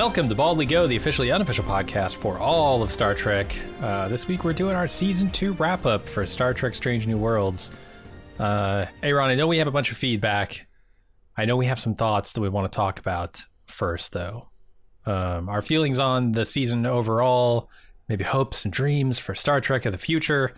Welcome to Baldly Go, the officially unofficial podcast for all of Star Trek. Uh, this week we're doing our season two wrap up for Star Trek Strange New Worlds. Uh, Aaron, I know we have a bunch of feedback. I know we have some thoughts that we want to talk about first, though. Um, our feelings on the season overall, maybe hopes and dreams for Star Trek of the future.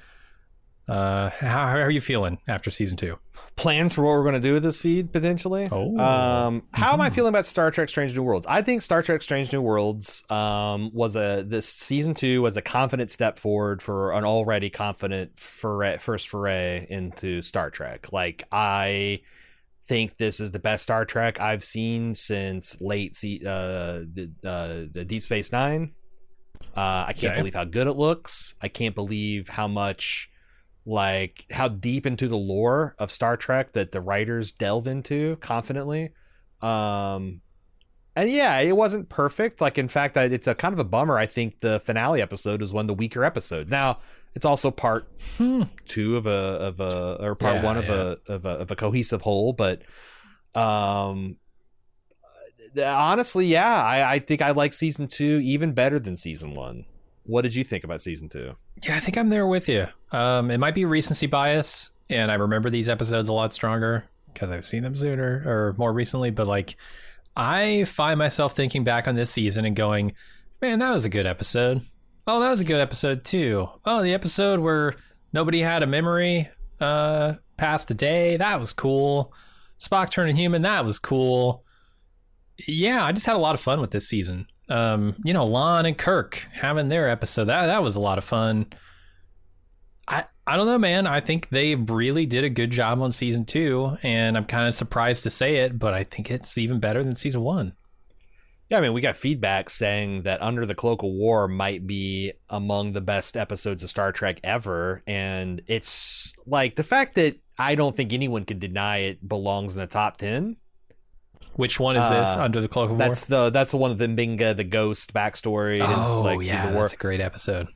Uh, how, how are you feeling after season two? plans for what we're going to do with this feed potentially. Oh. Um, how am I feeling about Star Trek: Strange New Worlds? I think Star Trek: Strange New Worlds um, was a this season two was a confident step forward for an already confident foray, first foray into Star Trek. Like I think this is the best Star Trek I've seen since late se- uh, the, uh, the Deep Space Nine. Uh, I can't Okay. believe how good it looks. I can't believe how much like how deep into the lore of Star Trek that the writers delve into confidently. Um and yeah, it wasn't perfect. Like in fact, I, it's a kind of a bummer. I think the finale episode was one of the weaker episodes. Now, it's also part Hmm. 2 of a of a or part Yeah, 1 of yeah. a of a of a cohesive whole, but um honestly, yeah, I I think I like season 2 even better than season 1. What did you think about season 2? Yeah, I think I'm there with you. Um, it might be recency bias, and I remember these episodes a lot stronger because I've seen them sooner or more recently. But like, I find myself thinking back on this season and going, "Man, that was a good episode. Oh, that was a good episode too. Oh, the episode where nobody had a memory uh, past a day. That was cool. Spock turning human. That was cool. Yeah, I just had a lot of fun with this season. Um, you know, La'an and Kirk having their episode. That that was a lot of fun. I I don't know, man. I think they really did a good job on season two, and I'm kind of surprised to say it, but I think it's even better than season one. Yeah, I mean, we got feedback saying that Under the Cloak of War might be among the best episodes of Star Trek ever. And it's like the fact that I don't think anyone could deny it belongs in the top 10. Which one is this? Uh, Under the Cloak of That's the that's the one of the M'Benga, the ghost backstory. War. It's Oh like yeah, the war. that's a great episode.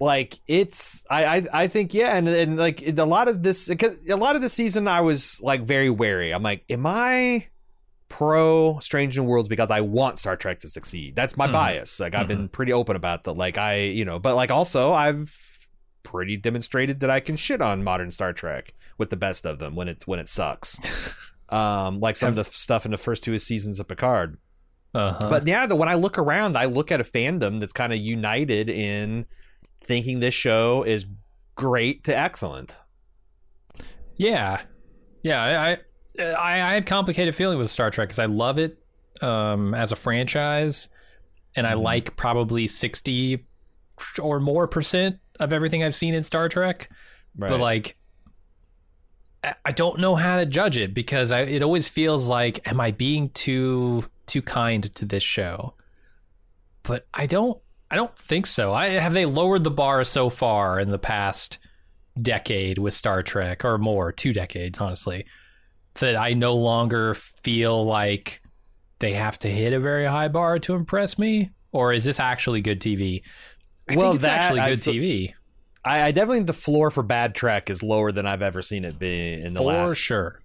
like it's I, I I think yeah and and like a lot of this because a lot of the season I was like very wary I'm like am I pro Strange New Worlds because I want Star Trek to succeed that's my Mhm. bias like I've been pretty open about that like I you know but like also I've pretty demonstrated that I can shit on modern Star Trek with the best of them when it's when it sucks um like some of the stuff in the first two seasons of Picard Uh-huh. but now the, when I look around, I look at a fandom that's kind of united in thinking this show is great to excellent. Yeah, yeah. I I, I had complicated feeling with Star Trek because I love it um, as a franchise, and I Mhm. like probably sixty or more percent of everything I've seen in Star Trek. But like, I- I don't know how to judge it because I, it always feels like, am I being too too kind to this show? But I don't. I don't think so. I have they lowered the bar so far in the past decade with Star Trek or more, two decades, honestly, that I no longer feel like they have to hit a very high bar to impress me? Or is this actually good TV? I Well, think it's that- actually I- good so- TV. I, I definitely think the floor for bad Trek is lower than I've ever seen it be in the For last sure.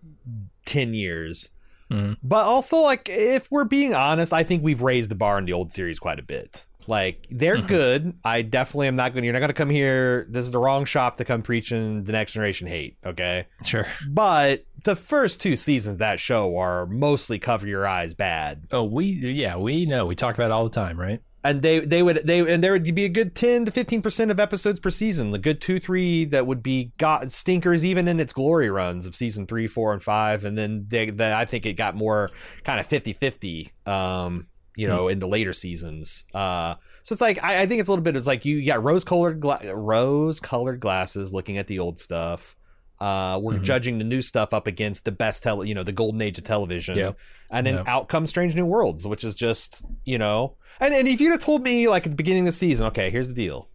ten years. Mhm. But also, like, if we're being honest, I think we've raised the bar in the old series quite a bit. Like, they're Mhm. good. I definitely am not going. to You're not going to come here. This is the wrong shop to come preaching the next generation hate. Okay. Sure. But the first two seasons of that show are mostly cover your eyes bad. Oh, we yeah, we know. We talk about it all the time, right? And they they would they and there would be a good ten to fifteen percent of episodes per season. The good two three that would be got stinkers even in its glory runs of season three, four, and five. And then they, I think it got more kind of 50-50, um, you know, in the later seasons. Uh, so it's like I, I think it's a little bit. It's like you got rose colored gla- rose colored glasses, looking at the old stuff. Uh, we're Mhm. judging the new stuff up against the best tele, you know, the golden age of television. Yep. And then Yep. out comes Strange New Worlds, which is just, you know, and, and if you'd have told me like at the beginning of the season, okay, here's the deal.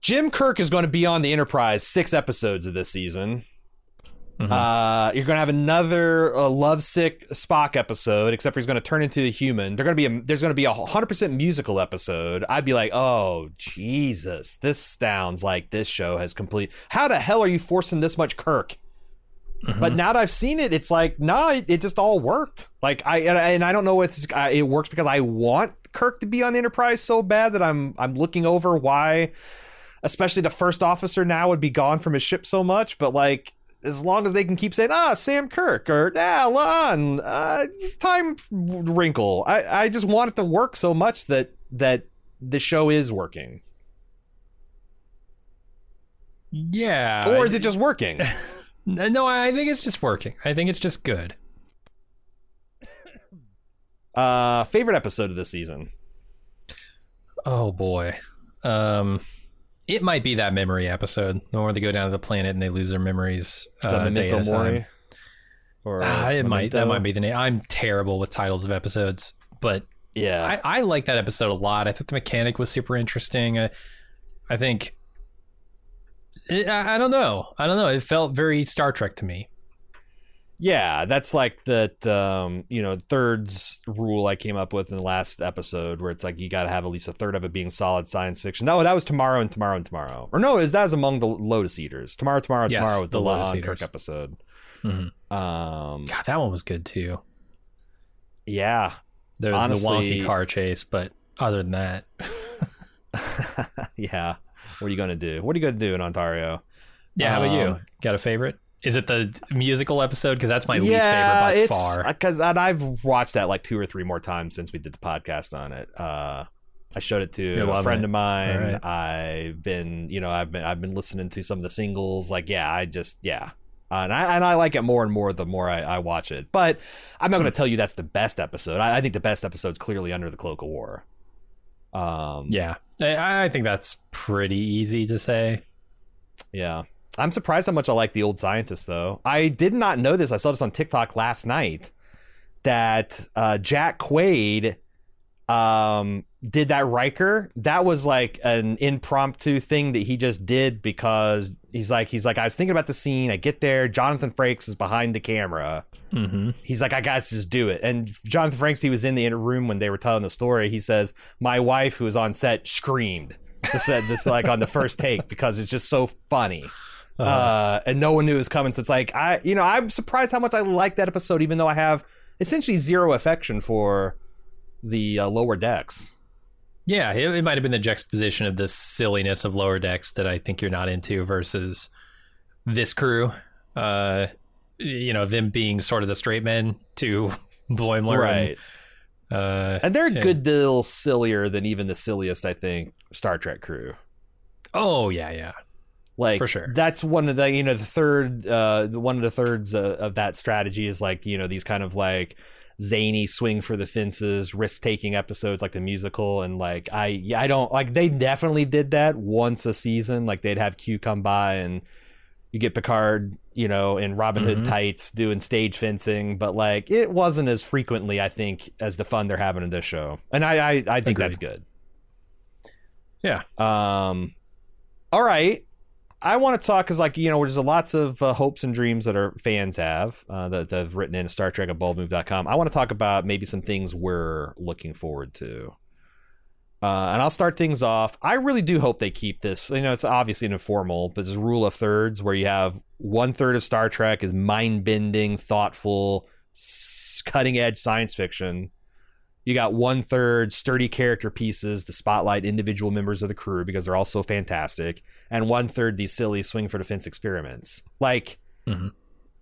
Jim Kirk is going to be on the Enterprise six episodes of this season. Mhm. Uh, you're going to have another uh, lovesick Spock episode, except for he's going to turn into a human. They're going to be a, there's going to be a 100% musical episode. I'd be like, oh Jesus, this sounds like this show has complete. How the hell are you forcing this much Kirk? Mhm. But now that I've seen it, it's like, no, it, it just all worked. Like I and, I and I don't know if uh, it works because I want Kirk to be on Enterprise so bad that I'm I'm looking over why, especially the first officer now would be gone from his ship so much. But like, as long as they can keep saying, ah, Sam Kirk or ah, La'an, uh, time wrinkle, I I just want it to work so much that that the show is working, yeah. or is it just working? No, I think it's just working. I think it's just good. uh, favorite episode of the season. Oh boy. Um it might be that memory episode, the one where they go down to the planet and they lose their memories. Is that uh, Memento at a time. Mori? Or Ah, it might that might be the name. I'm terrible with titles of episodes, but Yeah. I, I like that episode a lot. I thought the mechanic was super interesting. I, I think I, I don't know. I don't know. It felt very Star Trek to me. Yeah, that's like that um, you know, thirds rule I came up with in the last episode where it's like you gotta have at least a third of it being solid science fiction. No, that was tomorrow and tomorrow and tomorrow. Or no, is that was among the Lotus Eaters. Tomorrow, tomorrow, Yes, tomorrow was the, the Lotus La'an Eaters. Kirk episode. Mhm. Um God, that one was good too. yeah. There's the Honestly- wonky car chase, but other than that, yeah. What are you gonna do? What are you gonna do in Ontario? yeah. How about you? Um, Got a favorite? Is it the musical episode? Because that's my least favorite by far. Because I've watched that like two or three more times since we did the podcast on it. Uh, I showed it to You're a friend it. of mine. Right. I've been, you know, I've been, I've been listening to some of the singles. Like, yeah, I just, yeah, uh, and I and I like it more and more the more I, I watch it. But I'm not going to tell you that's the best episode. I, I think the best episode's clearly Under the Cloak of War. Um, yeah, I, I think that's pretty easy to say. Yeah. I'm surprised how much I like the old scientist though. I did not know this. I saw this on TikTok last night that uh, Jack Quaid um, did that Riker. That was like an impromptu thing that he just did because he's like he's like I was thinking about the scene. I get there. Jonathan Frakes is behind the camera. Mm-hmm. He's like I got to just do it. And Jonathan Frakes, he was in the inner room when they were telling the story. He says my wife who was on set screamed. This said this like on the first take because it's just so funny uh, and no one knew it was coming. So it's like I, you know, I'm surprised how much I like that episode, even though I have essentially zero affection for the uh, lower decks. Yeah, it, it might have been the juxtaposition of the silliness of lower decks that I think you're not into versus this crew. Uh, you know, them being sort of the straight men to Boimler, right? And, uh, And they're a good deal sillier than even the silliest, I think, Star Trek crew. oh yeah, yeah, Like For sure. that's one of the you know the third uh one of the thirds uh, of that strategy is like you know these kind of like zany swing for the fences risk taking episodes like the musical and like I I don't like they definitely did that once a season like they'd have Q come by and you get Picard you know in Robin Hood Mhm. tights doing stage fencing but like it wasn't as frequently I think as the fun they're having in this show and I I, I think that's good yeah. um, all right. I want to talk because, like, you know, there's lots of uh, hopes and dreams that our fans have uh, that, that have written in Star Trek at baldmove.com. I want to talk about maybe some things we're looking forward to. Uh, and I'll start things off. I really do hope they keep this. You know, it's obviously an informal, but this rule of thirds where you have one third of Star Trek is mind bending, thoughtful, cutting edge science fiction. You got one third sturdy character pieces to spotlight individual members of the crew because they're all so fantastic, and one third these silly swing for defense experiments. Like, Mhm.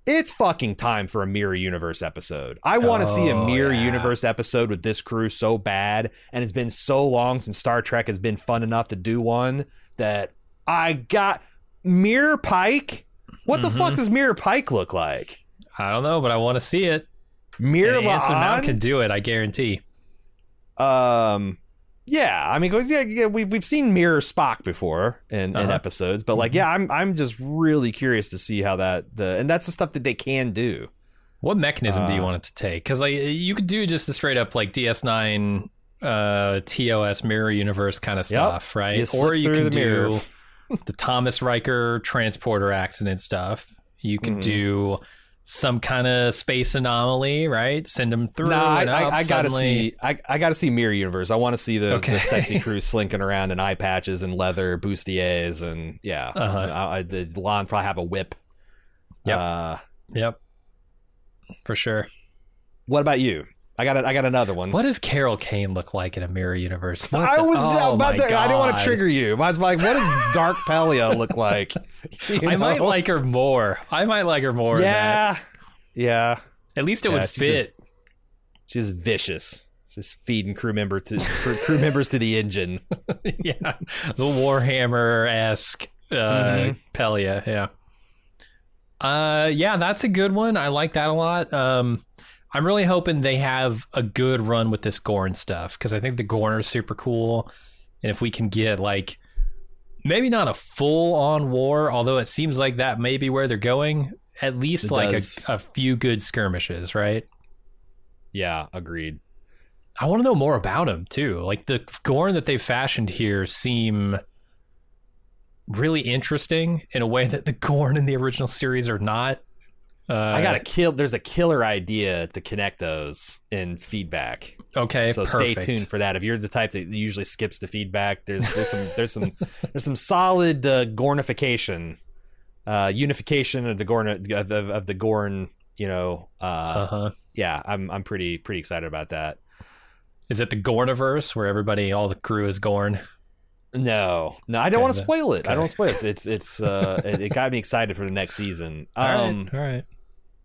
it's fucking time for a Mirror Universe episode. I want to see a Oh, Mirror yeah. Universe episode with this crew so bad, and it's been so long since Star Trek has been fun enough to do one that I got Mirror Pike. What the Mhm. fuck does Mirror Pike look like? I don't know, but I want to see it. Mirror Anson Mount can do it, I guarantee. Um, yeah, I mean, yeah, yeah, we've we've seen Mirror Spock before in, in Uh-huh. episodes, but like, yeah, I'm I'm just really curious to see how that the and that's the stuff that they can do. What mechanism do you Uh, want it to take? Because like you could do just the straight up like DS9 uh TOS mirror universe kind of Yep. stuff, right? You or you can the do the Thomas Riker transporter accident stuff. You could Mhm. do some kind of space anomaly, right? Send them through. Nah, I, I, I gotta see. I, I gotta see Mirror Universe. I want to see the, Okay. the sexy crew slinking around in eye patches and leather bustiers and yeah. Uh-huh. I, I, the La'an probably have a whip. Yep. Uh, Yep, for sure. what about you? I got a, I got another one. What does Carol Kane look like in a mirror universe? What I the- was oh about to. I didn't want to trigger you. I was like, what does Dark Pelia look like? You I might like her more. I might like her more. Yeah, yeah. At least it Yeah, would she just- fit. She's vicious. Just feeding crew member to crew members to the engine. yeah, the Warhammer esque uh, Mhm. Pelia. Yeah. Uh, yeah, that's a good one. I like that a lot. Um, I'm really hoping they have a good run with this Gorn stuff because I think the Gorn are super cool, and if we can get like maybe not a full on war, although it seems like that may be where they're going. At least It like a, a few good skirmishes, right? Yeah, agreed. I want to know more about him too. Like the Gorn that they fashioned here seem really interesting in a way that the Gorn in the original series are not. Uh, I got a kill. There's a killer idea to connect those in feedback. okay. so perfect. stay tuned for that. If you're the type that usually skips the feedback, there's there's some there's some there's some solid uh, Gornification, uh, unification of the Gorn of, of, of the Gorn. You know, uh, Uh huh. yeah, I'm I'm pretty pretty excited about that. Is it the Gorniverse where everybody, all the crew is Gorn? No, no, I don't Okay, want to spoil it. I don't want to spoil it. It's it's uh, it, it got me excited for the next season. All right, Um, all right.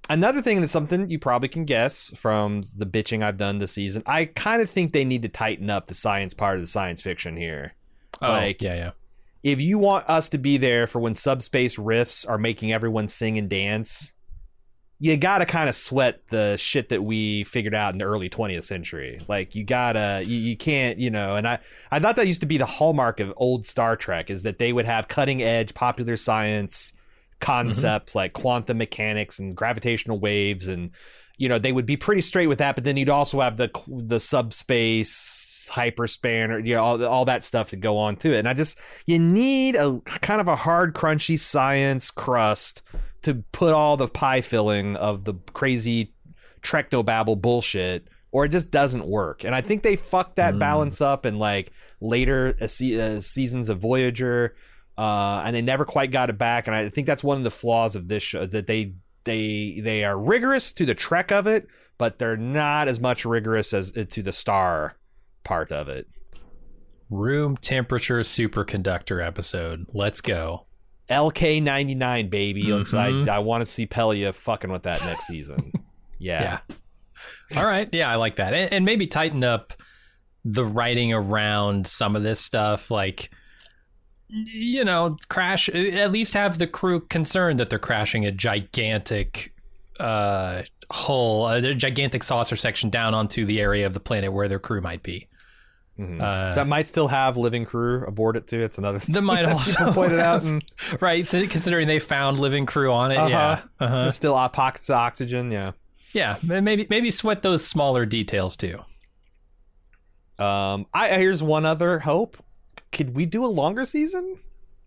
another thing that's something you probably can guess from the bitching I've done this season. I kind of think they need to tighten up the science part of the science fiction here. Oh, like- yeah, yeah. If you want us to be there for when subspace rifts are making everyone sing and dance, you gotta kind of sweat the shit that we figured out in the early 20th century. Like you gotta, you, you can't, you know. And I, I thought that used to be the hallmark of old Star Trek is that they would have cutting edge popular science mm-hmm. concepts like quantum mechanics and gravitational waves, and you know they would be pretty straight with that. But then you'd also have the the subspace hyperspan or you know all, all that stuff to go on to it. And I just you need a kind of a hard, crunchy science crust to put all the pie filling of the crazy trectobabble bullshit or it just doesn't work and i think they fucked that Mm. balance up in like later uh, uh, seasons of voyager uh, and they never quite got it back and i think that's one of the flaws of this show is that they they they are rigorous to the trek of it but they're not as much rigorous as uh, to the star part of it Room temperature superconductor episode. Let's go. lk99 baby let's Mhm. i, I want to see pelia fucking with that next season yeah. All right. Yeah, I like that. And, and maybe tighten up the writing around some of this stuff. Like, you know, crash, at least have the crew concerned that they're crashing a gigantic uh, hull, a gigantic saucer section down onto the area of the planet where their crew might be. Mhm. Uh, that might still have living crew aboard it too. It's another thing That might that also people pointed out, and right. So considering they found living crew on it, yeah, Uh-huh. uh-huh. there's still pockets of oxygen. Yeah. yeah. Maybe maybe sweat those smaller details too. Um. I here's one other hope. Could we do a longer season?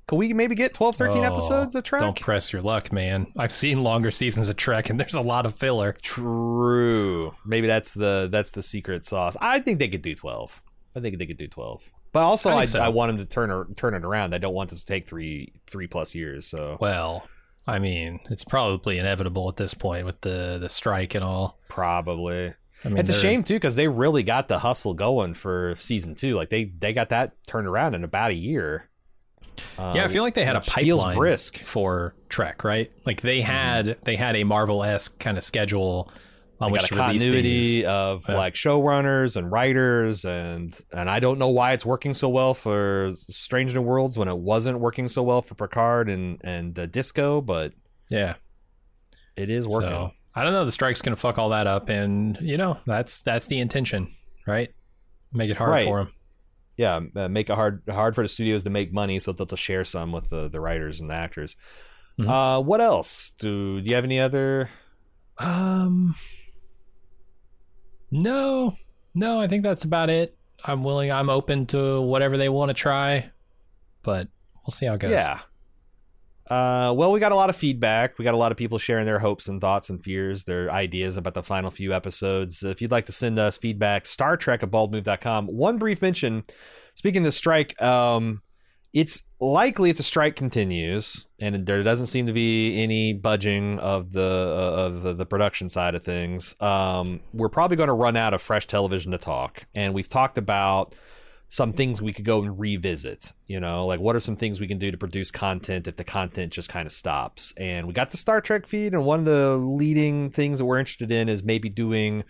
Could we maybe get 12, 13 Oh, episodes of Trek? Don't press your luck, man. I've seen longer seasons of Trek, and there's a lot of filler. True. Maybe that's the that's the secret sauce. I think they could do twelve. I think they could do twelve. But also, I I, so. I want them to turn or, turn it around. I don't want this to take three three plus years. So Well, I mean, it's probably inevitable at this point with the the strike and all. probably. I mean, it's a shame too because they really got the hustle going for season two. Like they they got that turned around in about a year. Uh, Yeah, I feel like they had a pipeline brisk. for Trek, right? Like they had they had a Marvel esque kind of schedule on which got a continuity of Yeah. like showrunners and writers and and I don't know why it's working so well for Strange New Worlds when it wasn't working so well for Picard and and uh, Disco, but Yeah. it is working. So I don't know. The strike's going to fuck all that up, and you know that's that's the intention, right? Make it hard Right. for them. Yeah, uh, make it hard hard for the studios to make money so that they'll share some with the, the writers and the actors. Mhm. Uh, what else? Do, do you have any other? Um, no, no. I think that's about it. I'm willing. I'm open to whatever they want to try, but we'll see how it goes. Yeah. Uh, well, we got a lot of feedback. We got a lot of people sharing their hopes and thoughts and fears, their ideas about the final few episodes. If you'd like to send us feedback, Star Trek at baldmove.com. One brief mention speaking of the strike, um, it's likely it's a strike continues, and there doesn't seem to be any budging of the uh, of the, production side of things. Um, we're probably going to run out of fresh television to talk, and we've talked about some things we could go and revisit. You know, like what are some things we can do to produce content if the content just kind of stops? And we got the Star Trek feed, and one of the leading things that we're interested in is maybe doing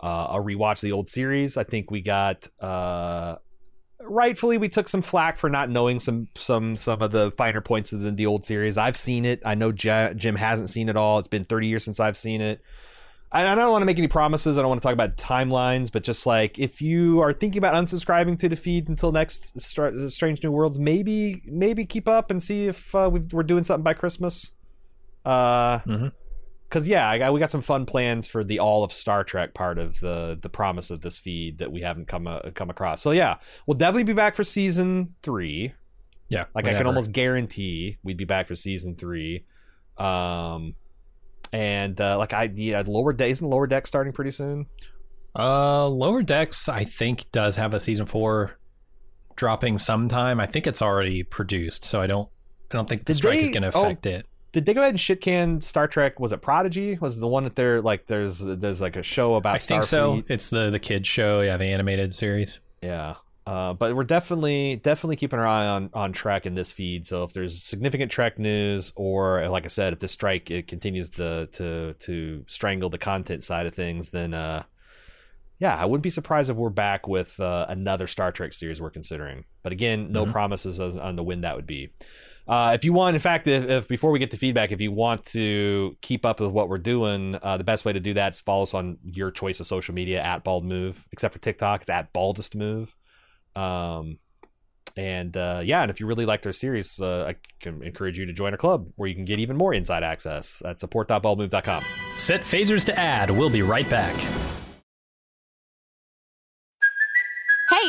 uh, a rewatch of the old series. I think we got. Uh, rightfully we took some flack for not knowing some some some of the finer points of the, the old series. I've seen it. I know J- jim hasn't seen it all. It's been 30 years since i've seen it. I, don't want to make any promises. I don't want to talk about timelines but just like if you are thinking about unsubscribing to the feed until next Stra- strange new worlds maybe maybe keep up and see if uh, we we're doing something by christmas. Uh Mhm. Because yeah, got, we got some fun plans for the all of Star Trek part of the the promise of this feed that we haven't come uh, come across. So yeah, we'll definitely be back for season three. yeah. Like I can almost guarantee we'd be back for season three. Um, and uh, like I yeah, lower deck isn't lower deck starting pretty soon. Uh, Lower Decks, I think, does have a season four dropping sometime. I think it's already produced, so I don't. I don't think the Did strike is going to oh, affect it. Did they go ahead and shit can Star Trek? Was it Prodigy? Was the one that they're like there's there's like a show about I think so. It's the the kids show, yeah, the animated series. Yeah. Uh, but we're definitely definitely keeping our eye on on Trek in this feed. So if there's significant Trek news, or like I said, if this strike it continues to to to strangle the content side of things, then uh, yeah, I wouldn't be surprised if we're back with uh, another Star Trek series we're considering. But again, no Mhm. promises on on the when that would be. Uh, if you want, in fact, if, if before we get to feedback, if you want to keep up with what we're doing, uh, the best way to do that is follow us on your choice of social media at Bald Move, except for TikTok, it's at Baldest Move. Um, and uh, yeah, and if you really liked our series, uh, I can encourage you to join our club where you can get even more inside access at support.baldmove.com. Set phasers to ad. We'll be right back.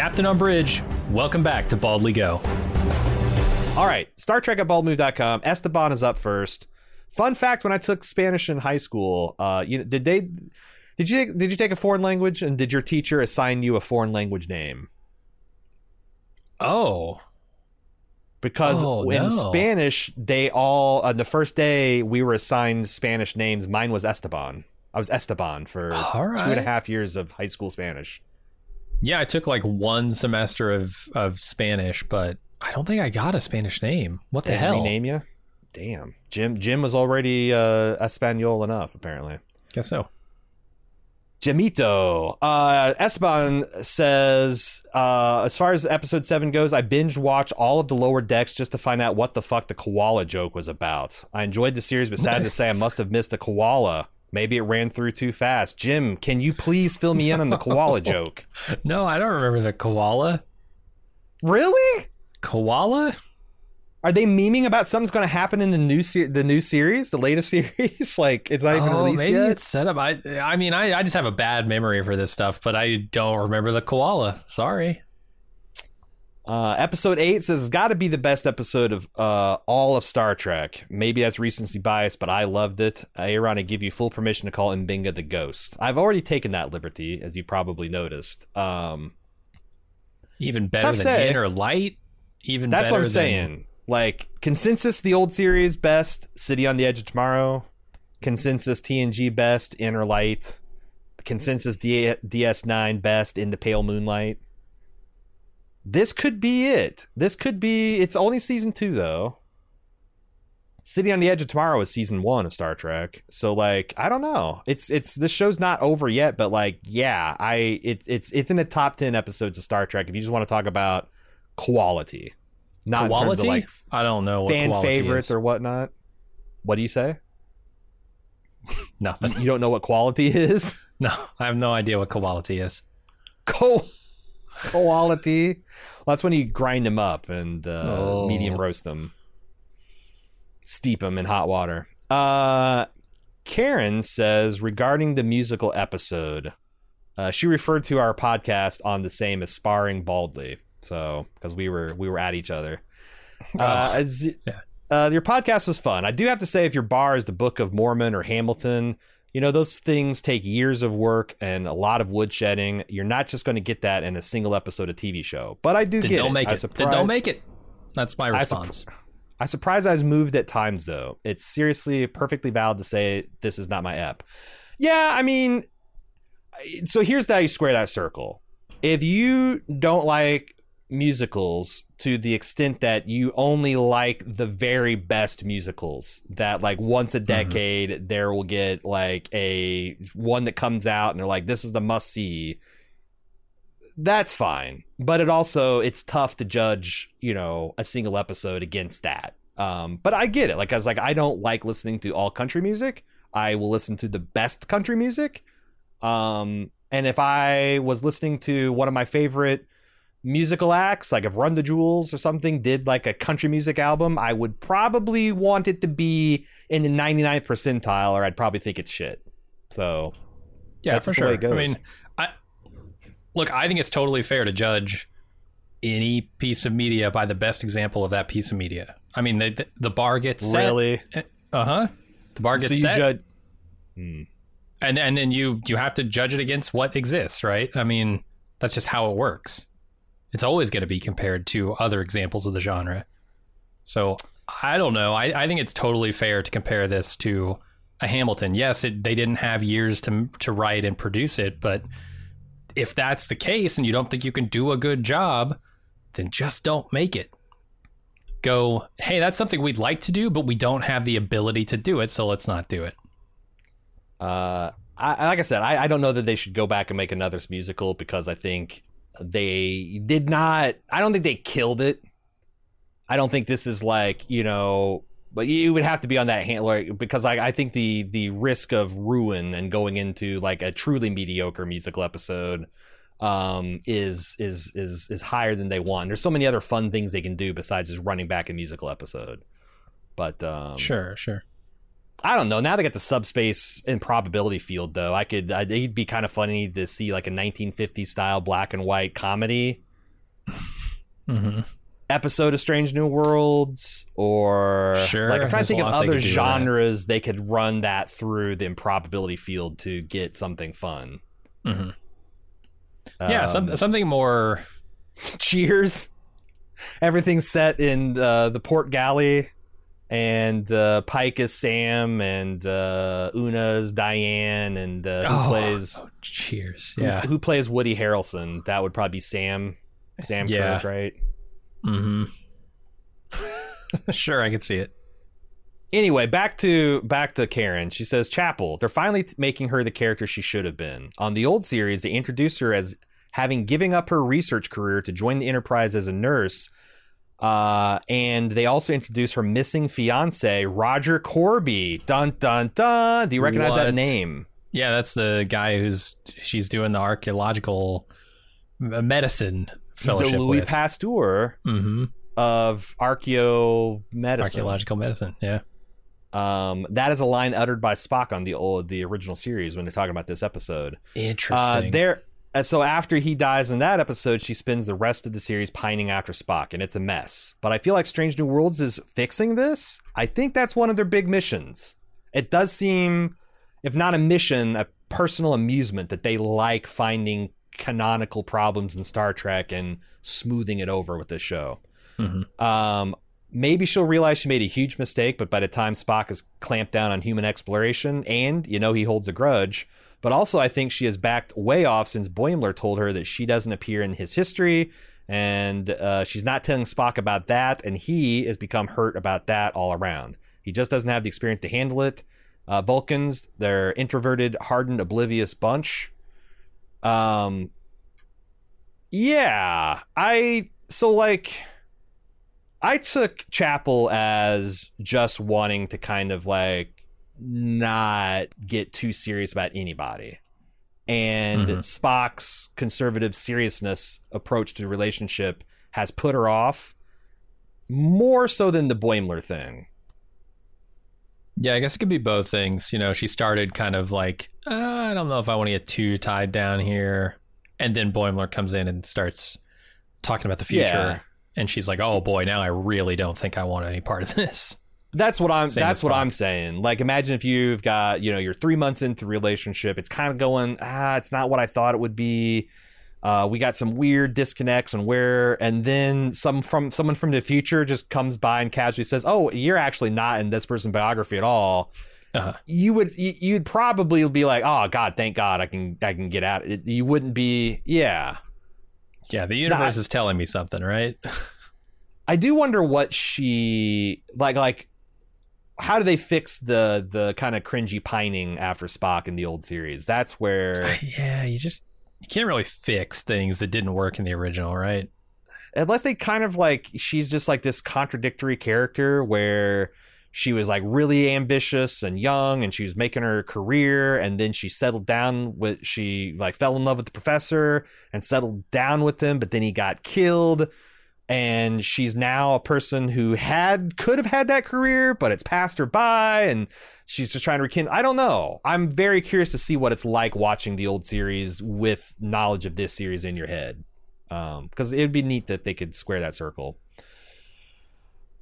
Captain on Bridge, welcome back to Baldly Go. All right, Star Trek at baldmove.com. Esteban is up first. Fun fact: When I took Spanish in high school, uh, you did they did you did you take a foreign language and did your teacher assign you a foreign language name? Oh, Because Oh, in no. Spanish, they all on the first day we were assigned Spanish names. Mine was Esteban. I was Esteban for All two and a right. half years of high school Spanish. Yeah. I took like one semester of of Spanish, but I don't think I got a Spanish name. What the They hell? rename you? Damn, Jim. Jim was already uh, Espanol enough, apparently. Guess so. Jamito. Uh, Esteban says, uh, as far as episode seven goes, I binge watch all of the lower decks just to find out what the fuck the koala joke was about. I enjoyed the series, but sad to say, I must have missed a koala. Maybe it ran through too fast. Jim, can you please fill me in on the koala joke? No, I don't remember the koala. Really? Koala? Are they memeing about something's going to happen in the new se- the new series, the latest series? like it's not even oh, released maybe yet. it's set up. I I mean, I, I just have a bad memory for this stuff, but I don't remember the koala. Sorry. Uh, episode eight says it's got to be the best episode of uh, all of Star Trek. Maybe that's recency bias, but I loved it. Aaron, I give you full permission to call M'Benga the ghost. I've already taken that liberty, as you probably noticed. Um, Even better than say. Inner Light. Even that's what I'm than- saying. Like consensus, the old series best. City on the Edge of Tomorrow. Consensus TNG best. Inner Light. Consensus D- DS9 best. In the Pale Moonlight. This could be it. This could be. It's only season two though. City on the Edge of Tomorrow is season one of Star Trek. So like, I don't know. It's it's this show's not over yet, but like, yeah, I it, it's it's in the top ten episodes of Star Trek. If you just want to talk about quality, not Quality? like I don't know what fan favorites is. or whatnot. What do you say? Nothing. You don't know what quality is? No, I have no idea what quality is. Co- quality. Well, that's when you grind them up and uh, Oh. medium roast them, steep them in hot water. Uh, Karen says regarding the musical episode, uh, she referred to our podcast on the same as sparring baldly. So because we were we were at each other. Uh, as- uh, your podcast was fun. I do have to say, if your bar is the Book of Mormon or Hamilton, you know those things take years of work and a lot of woodshedding. You're not just going to get that in a single episode of TV show. But I do Then get don't it. make I it. Then don't make it. That's my I supp- response. I surprise I was moved at times though. It's seriously perfectly valid to say this is not my app. Yeah, I mean, so here's how you square that circle. If you don't like musicals to the extent that you only like the very best musicals that like once a decade there will get like a one that comes out and they're like this is the must see that's fine but it also it's tough to judge you know a single episode against that. Um but i get it like i was like i don't like listening to all country music. I will listen to the best country music. Um and if i was listening to one of my favorite musical acts like if run the jewels or something did like a country music album i would probably want it to be in the 99th percentile or i'd probably think it's shit so Yeah, That's for just the way sure. it goes. I mean, I look. I think it's totally fair to judge any piece of media by the best example of that piece of media. I mean, the the, the bar gets set. really Uh huh. The bar gets so you set, judge and and then you you have to judge it against what exists, right? I mean, that's just how it works. It's always going to be compared to other examples of the genre. So I don't know. I, I think it's totally fair to compare this to a Hamilton. Yes, it, they didn't have years to to write and produce it, but if that's the case and you don't think you can do a good job, then just don't make it. Go, hey, that's something we'd like to do, but we don't have the ability to do it, so let's not do it. Uh, I, like I said, I, I don't know that they should go back and make another musical because I think they did not. I don't think they killed it. I don't think this is like you know, but you would have to be on that hand like, because I, I think the the risk of ruin and going into like a truly mediocre musical episode um is is is is higher than they want. There's so many other fun things they can do besides just running back a musical episode. But um Sure, sure. I don't know. Now they got the subspace improbability field, though. I could. I, it'd be kind of funny to see like a 1950s style black and white comedy hmm episode of Strange New Worlds, or Sure, Like I'm trying to think of they other could do with that. genres they could run that through the improbability field to get something fun. hmm yeah, Um, some, something more. Cheers. Everything's set in uh, the port galley, and uh, Pike is Sam, and uh, Una's Diane, and uh, who Oh, plays oh, cheers. Yeah. Who, plays Woody Harrelson? That would probably be Sam. Sam Yeah. Kirk, right? hmm sure, I could see it. Anyway, back to back to Karen. She says Chapel. They're finally t- making her the character she should have been. On the old series, they introduced her as having given up her research career to join the Enterprise as a nurse. Uh, and they also introduce her missing fiance, Roger Korby. Dun dun dun. Do you recognize that name? Yeah, that's the guy who's she's doing the archaeological medicine He's the Louis with. Pasteur hmm of archaeo medicine. Archaeological medicine. Yeah. Um, that is a line uttered by Spock on the old the original series when they're talking about this episode. Uh, Interesting. there. Uh, So after he dies in that episode, she spends the rest of the series pining after Spock, and it's a mess. But I feel like Strange New Worlds is fixing this. I think that's one of their big missions. It does seem, if not a mission, a personal amusement that they like finding canonical problems in Star Trek and smoothing it over with this show. Um, maybe she'll realize she made a huge mistake, but by the time Spock is clamped down on human exploration, and you know he holds a grudge. But also, I think she has backed way off since Boimler told her that she doesn't appear in his history, and uh, she's not telling Spock about that, and he has become hurt about that all around. He just doesn't have the experience to handle it. Uh, Vulcans, they're introverted, hardened, oblivious bunch. Um, yeah, I so like I took Chapel as just wanting to kind of like not get too serious about anybody. And Mhm. Spock's conservative seriousness approach to the relationship has put her off more so than the Boimler thing. Yeah, I guess it could be both things. You know, she started kind of like, uh, I don't know if I want to get too tied down here. And then Boimler comes in and starts talking about the future. Yeah. And she's like, oh boy, now I really don't think I want any part of this. That's what I'm. Same that's what. I'm saying. Like, imagine if you've got, you know, you're three months into the relationship. It's kind of going, ah, it's not what I thought it would be. Uh, we got some weird disconnects and where, and then some from someone from the future just comes by and casually says, "Oh, you're actually not in this person's biography at all." Uh-huh. You would, you- you'd probably be like, "Oh God, thank God, I can, I can get out." It, you wouldn't be, yeah. Yeah, the universe is telling me something, right? I do wonder what she like like how do they fix the the kind of cringy pining after Spock in the old series? That's where yeah, you just you can't really fix things that didn't work in the original, right? unless they kind of like she's just like this contradictory character where she was like really ambitious and young and she was making her career and then she settled down with she like fell in love with the professor and settled down with him but then he got killed and she's now a person who had could have had that career but it's passed her by and she's just trying to rekindle i don't know. I'm very curious to see what it's like watching the old series with knowledge of this series in your head. Because it'd be neat that they could square that circle.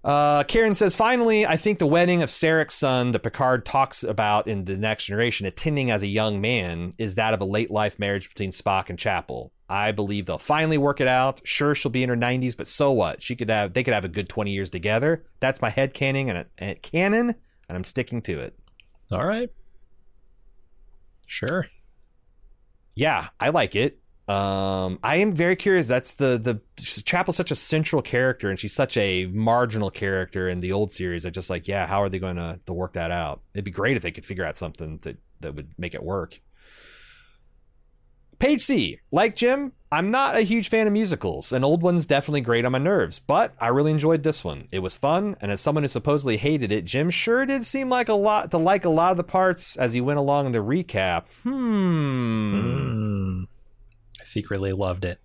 Uh, Karen says, finally, I think the wedding of Sarek's son that Picard talks about in The Next Generation, attending as a young man, is that of a late life marriage between Spock and Chapel. I believe they'll finally work it out. Sure, she'll be in her 90s, but so what? She could have, they could have a good 20 years together. That's my head canon, and, and canon, and I'm sticking to it. All right. Sure. Yeah, I like it. Um, I am very curious. That's the the Chapel's such a central character, and she's such a marginal character in the old series. I just like, yeah, how are they going to to work that out? It'd be great if they could figure out something that that would make it work. Page C, like Jim, I'm not a huge fan of musicals. An old one's definitely great on my nerves, but I really enjoyed this one. It was fun, and as someone who supposedly hated it, Jim sure did seem like a lot to like a lot of the parts as he went along in the recap. Hmm. Mm. I secretly loved it.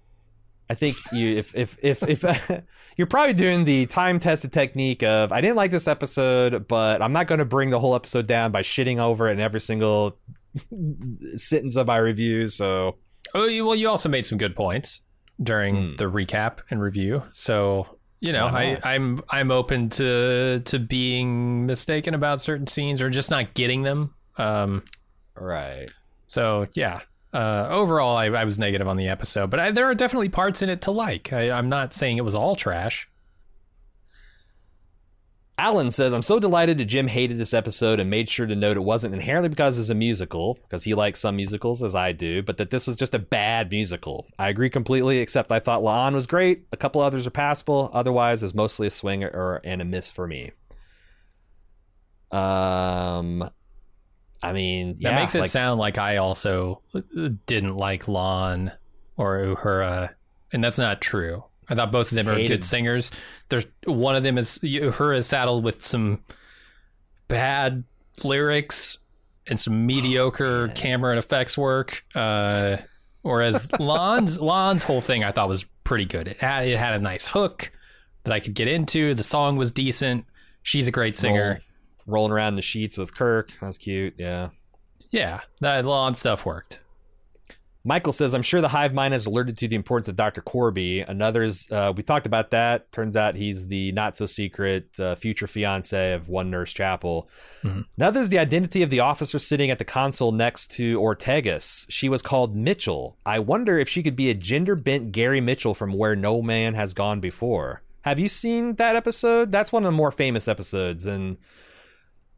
I think you if if if if you're probably doing the time tested technique of I didn't like this episode, but I'm not going to bring the whole episode down by shitting over it in every single sentence of my review. So Oh, you- well, you also made some good points during Hmm. the recap and review. So you know, I, I'm I'm open to to being mistaken about certain scenes or just not getting them. Um, right, so yeah. Uh, overall, I, I was negative on the episode, but I, there are definitely parts in it to like. I, I'm not saying it was all trash. Alan says, I'm so delighted that Jim hated this episode and made sure to note it wasn't inherently because it's a musical, because he likes some musicals as I do, but that this was just a bad musical. I agree completely, except I thought La'an was great. A couple others are passable. Otherwise, it's mostly a swing or and a miss for me. Um, I mean, That yeah, makes it like- sound like I also didn't like La'an or Uhura, and that's not true. I thought both of them are good singers. There's one of them is her is saddled with some bad lyrics and some mediocre camera and effects work. Uh, whereas La'an's La'an's whole thing I thought was pretty good. It had it had a nice hook. that I could get into. The song was decent. She's a great singer. Roll- rolling around in the sheets with Kirk. That was cute. Yeah. Yeah, that La'an stuff worked. Michael says, I'm sure the hive mind has alerted to the importance of Dr. Korby. Another's, uh, we talked about that. Turns out he's the not so secret uh, future fiance of one nurse chapel. Mm-hmm. Another's the identity of the officer sitting at the console next to Ortegas. She was called Mitchell. I wonder if she could be a gender bent Gary Mitchell from where no man has gone before. Have you seen that episode? That's one of the more famous episodes. And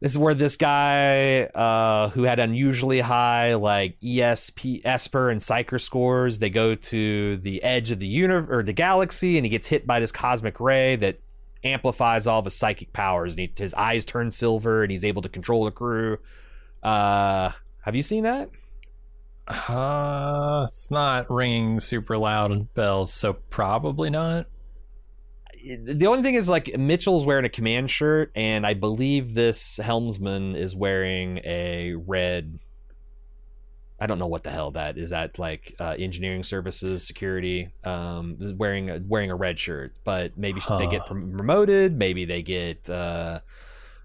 this is where this guy uh, who had unusually high like ESP, Esper, and Psyker scores. They go to the edge of the universe or the galaxy, and he gets hit by this cosmic ray that amplifies all of his psychic powers. And he, his eyes turn silver, and he's able to control the crew. Uh, have you seen that? Uh, it's not ringing super loud bells, so probably not the only thing is like Mitchell's wearing a command shirt, and I believe this helmsman is wearing a red. I don't know what the hell that is. That like uh, engineering services, security, um, wearing a, wearing a red shirt. But maybe huh. they get promoted. Maybe they get uh,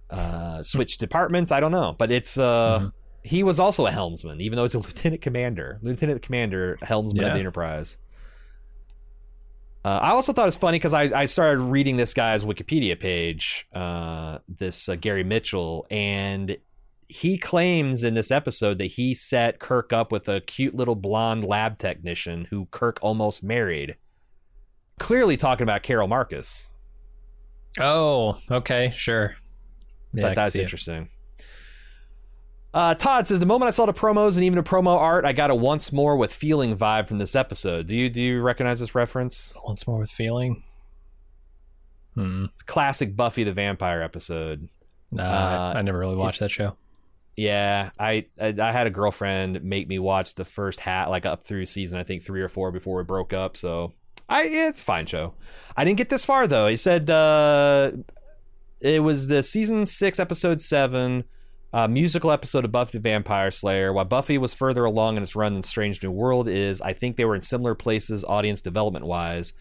uh, switched departments. I don't know. But it's uh, mm-hmm. he was also a helmsman, even though he's a lieutenant commander, lieutenant commander, helmsman yeah. of the Enterprise. Uh, I also thought it was funny because I, I started reading this guy's Wikipedia page, uh, this uh, Gary Mitchell, and he claims in this episode that he set Kirk up with a cute little blonde lab technician who Kirk almost married. Clearly talking about Carol Marcus. Oh, okay, sure. Yeah, but that's interesting. Uh, Todd says the moment I saw the promos and even the promo art, I got a once more with feeling vibe from this episode. Do you do you recognize this reference? Once more with feeling. Hmm. Classic Buffy the Vampire episode. Uh, uh, I never really watched it, that show. Yeah, I, I, I had a girlfriend make me watch the first hat like up through season I think three or four before we broke up. So I yeah, it's a fine show. I didn't get this far though. He said uh, it was the season six episode seven uh, musical episode of Buffy the Vampire Slayer. While Buffy was further along in its run than Strange New World is, I think they were in similar places audience development wise.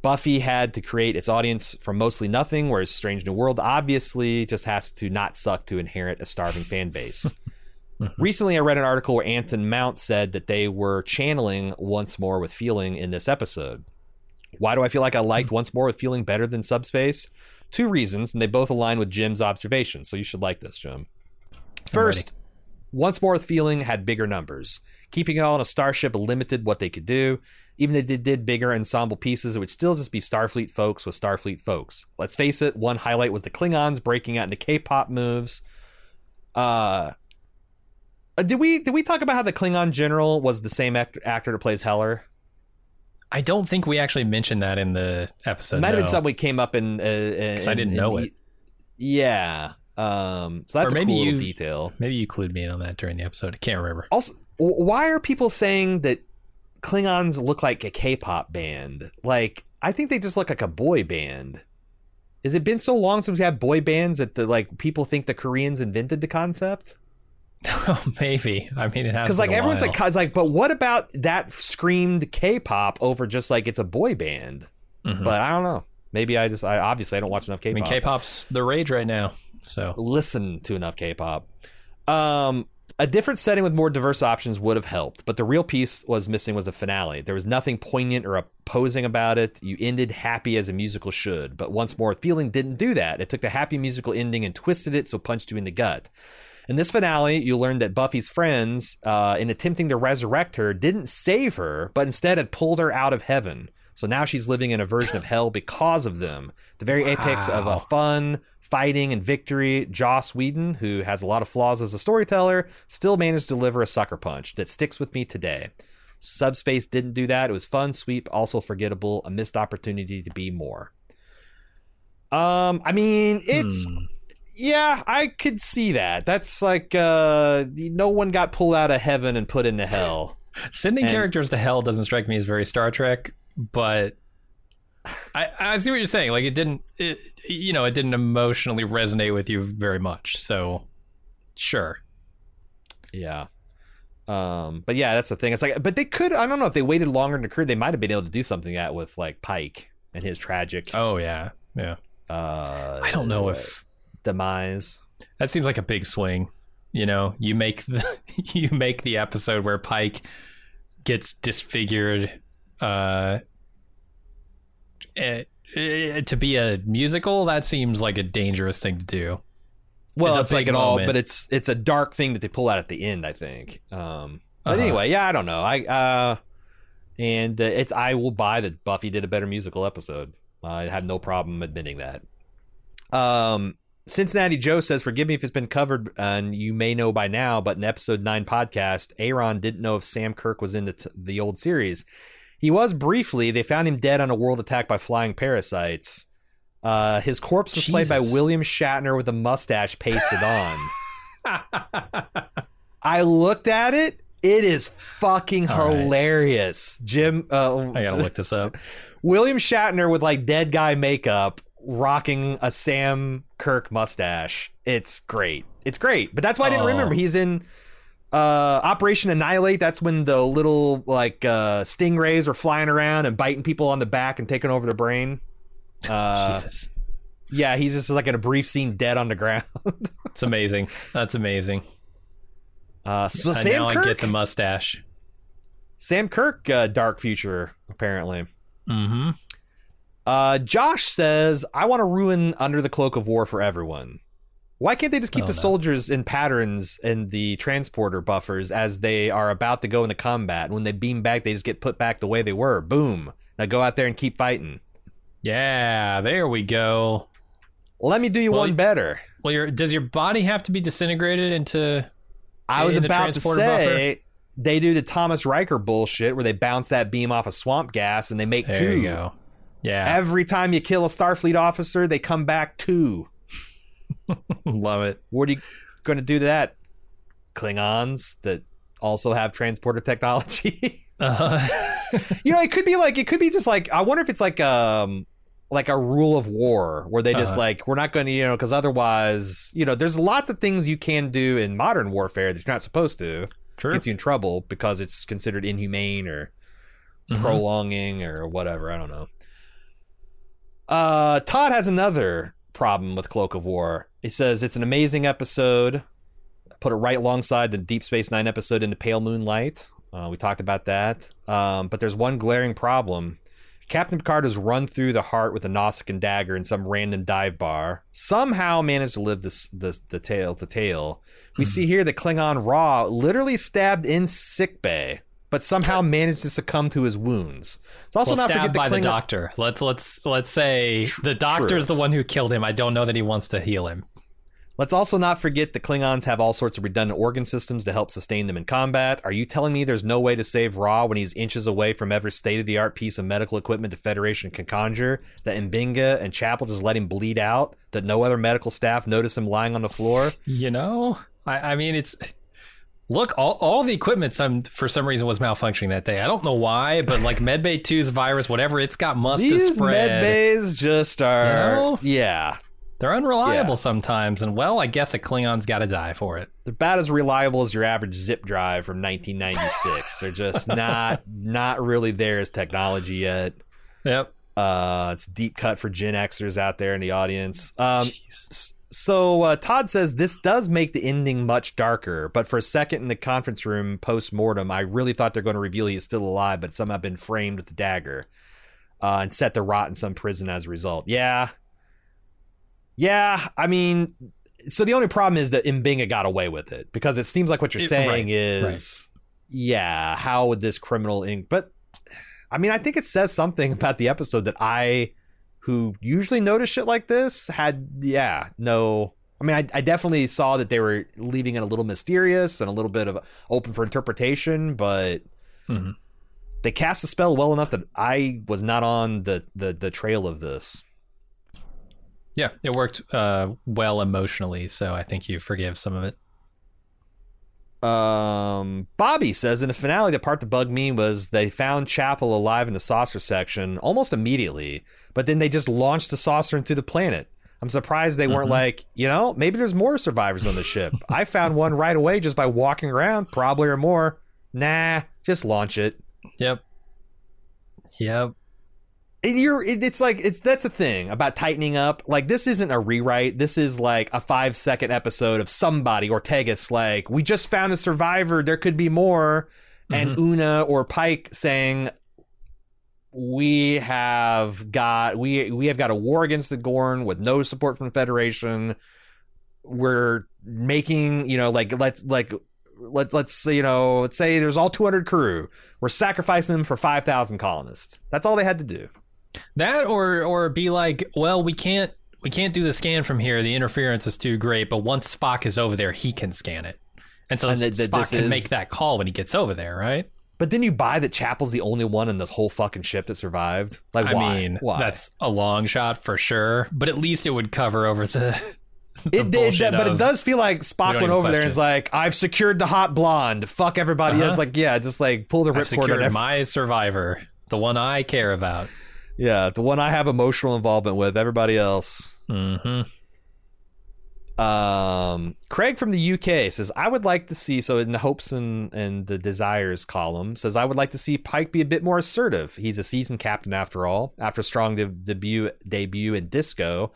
Buffy had to create its audience from mostly nothing, whereas Strange New World obviously just has to not suck to inherit a starving fan base. Recently, I read an article where Anson Mount said that they were channeling Once More with Feeling in this episode. Why do I feel like I liked hmm. Once More with Feeling better than Subspace? Two reasons, and they both align with Jim's observations, so you should like this, Jim. First, once more feeling had bigger numbers. Keeping it all on a starship limited what they could do. Even if they did bigger ensemble pieces, it would still just be Starfleet folks with Starfleet folks. Let's face it, one highlight was the Klingons breaking out into K-pop moves. Uh, uh did we did we talk about how the Klingon general was the same actor, actor that plays Heller? I don't think we actually mentioned that in the episode. Might have been something we came up in. Uh, in I didn't know it. Yeah, um, so that's or maybe a cool you, detail. Maybe you clued me in on that during the episode. I can't remember. Also, why are people saying that Klingons look like a K-pop band? Like, I think they just look like a boy band. Has it been so long since we had boy bands that the like people think the Koreans invented the concept? Oh, maybe. I mean, it has because like everyone's while. like, like, but what about that screamed K-pop over just like it's a boy band? Mm-hmm. But I don't know. Maybe I just, I obviously I don't watch enough K-pop. I mean, K-pop's the rage right now. So listen to enough K-pop. Um, a different setting with more diverse options would have helped, but the real piece was missing was the finale. There was nothing poignant or opposing about it. You ended happy as a musical should, but once more, feeling didn't do that. It took the happy musical ending and twisted it so punched you in the gut. In this finale, you learned that Buffy's friends, uh, in attempting to resurrect her, didn't save her, but instead had pulled her out of heaven. So now she's living in a version of hell because of them. The very wow. apex of a fun, fighting and victory, Joss Whedon, who has a lot of flaws as a storyteller, still managed to deliver a sucker punch that sticks with me today. Subspace didn't do that. It was fun, sweet, also forgettable, a missed opportunity to be more. Um, I mean, it's hmm. yeah, I could see that. That's like uh no one got pulled out of heaven and put into hell. Sending and, characters to hell doesn't strike me as very Star Trek, but I, I see what you're saying. Like it didn't, it, you know, it didn't emotionally resonate with you very much. So, sure. Yeah. Um, but yeah, that's the thing. It's like, but they could. I don't know if they waited longer in the career, they might have been able to do something that with like Pike. and his tragic. Oh yeah, yeah. Uh, I don't know if demise. that seems like a big swing. You know, you make the you make the episode where Pike gets disfigured uh eh, eh, to be a musical that seems like a dangerous thing to do Well, It's it's, like it all, but it's it's a dark thing that they pull out at the end. I think. Um, but Uh-huh. anyway, yeah, I don't know. I uh, and uh, it's I will buy that Buffy did a better musical episode. I have no problem admitting that. Um, Cincinnati Joe says, "Forgive me if it's been covered, and you may know by now, but in episode nine podcast, Aaron didn't know if Sam Kirk was in the, t- the old series. He was briefly. They found him dead on a world attacked by flying parasites. Uh, his corpse was played by William Shatner with a mustache pasted on. I looked at it. It is fucking All right. hilarious. Jim, uh, i gotta look this up William Shatner with like dead guy makeup, rocking a Sam Kirk mustache. It's great. It's great. But that's why I didn't Oh. remember. He's in uh, Operation Annihilate. That's when the little like uh, stingrays are flying around and biting people on the back and taking over their brain. Uh, jesus yeah, he's just like in a brief scene dead on the ground. it's amazing that's amazing Uh, so Sam now Kirk, i get the mustache Sam Kirk, uh, dark future apparently. mm-hmm Uh, Josh says, I want to ruin Under the Cloak of War for everyone. Why can't they just keep Oh, the no. soldiers in patterns in the transporter buffers as they are about to go into combat? And when they beam back, they just get put back the way they were. Boom. Now go out there and keep fighting. yeah there we go Let me do you Well, one better. well your does your body have to be disintegrated into I was in about to say they do the Thomas Riker bullshit where they bounce that beam off of swamp gas and they make there two. you go yeah Every time you kill a Starfleet officer, they come back two. love it What are you going to do to that? Klingons that also have transporter technology. uh, you know, it could be like it could be just like I wonder if it's like um like a rule of war where they just Uh-huh. like we're not going to you know because otherwise you know there's lots of things you can do in modern warfare that you're not supposed to true gets you in trouble because it's considered inhumane or Mhm. prolonging or whatever. I don't know. Uh, Todd has another problem with Cloak of War. He says it's an amazing episode. Put it right alongside the Deep Space Nine episode into Pale Moonlight. Uh, we talked about that. Um, but there's one glaring problem. Captain Picard has run through the heart with a Nausicaan dagger in some random dive bar. Somehow managed to live this, this the tale to tale. We see here that Klingon Rah literally stabbed in sickbay, but somehow managed to succumb to his wounds. Let's also well, not forget the by the doctor. Let's let's let's say the doctor is the one who killed him. I don't know that he wants to heal him. Let's also not forget the Klingons have all sorts of redundant organ systems to help sustain them in combat. Are you telling me there's no way to save Ra when he's inches away from every state of the art piece of medical equipment the Federation can conjure? That M'Benga and Chapel just let him bleed out? That no other medical staff notice him lying on the floor? You know, I, I mean, it's look all, all the equipment. Some for some reason was malfunctioning that day. I don't know why, but like Medbay 2's virus, whatever it's got, must have These spread. med bays just are. You know? Yeah. They're unreliable Yeah. sometimes, and well, I guess a Klingon's got to die for it. They're about as reliable as your average zip drive from 1996. They're just not not really there as technology yet. Yep. Uh, it's deep cut for Gen Xers out there in the audience. Um, Jeez. So uh, Todd says this does make the ending much darker, but for a second in the conference room post mortem, I really thought they're going to reveal he is still alive, but somehow been framed with the dagger uh, and set to rot in some prison as a result. Yeah, yeah. I mean, so the only problem is that M'Benga got away with it because it seems like what you're It- saying right, is, yeah, how would this criminal ink? But I mean, I think it says something about the episode that I, who usually notice shit like this, had yeah, no. I mean, I, I definitely saw that they were leaving it a little mysterious and a little bit of open for interpretation, but Mhm. they cast the spell well enough that I was not on the the, the trail of this. Yeah, it worked uh, well emotionally, so I think you forgive some of it. Um, Bobby says in the finale, the part that bugged me was they found Chapel alive in the saucer section almost immediately, but then they just launched the saucer into the planet. I'm surprised they weren't Mhm. like, you know, maybe there's more survivors on the ship. I found one right away just by walking around, probably or more. Nah, just launch it. Yep. Yep. And you're it, it's like it's that's a thing about tightening up. Like this isn't a rewrite. This is like a five second episode of somebody Ortegas like we just found a survivor. There could be more, and mm-hmm. Una or Pike saying we have got we we have got a war against the Gorn with no support from the Federation. We're making you know like let's like let let's you know let's say there's all 200 crew. We're sacrificing them for 5,000 colonists. That's all they had to do. That or or be like, well, we can't we can't do the scan from here. The interference is too great. But once Spock is over there, he can scan it, and so And that- that Spock can is- make that call when he gets over there, right? But then you buy that Chapel's the only one in this whole fucking ship that survived. Like, I why? mean, why? that's a long shot for sure. But at least it would cover over the. the it did, but it does feel like Spock went over there and is like, "I've secured the hot blonde. Fuck everybody." Uh-huh. It's like, yeah, just like pull the ripcord secured my survivor, the one I care about. Yeah, the one I have emotional involvement with. Everybody else. hmm Um, Craig from the UK says, I would like to see, so in the hopes and, and the desires column, says, I would like to see Pike be a bit more assertive. He's a seasoned captain after all. After strong de- debut, debut in Disco,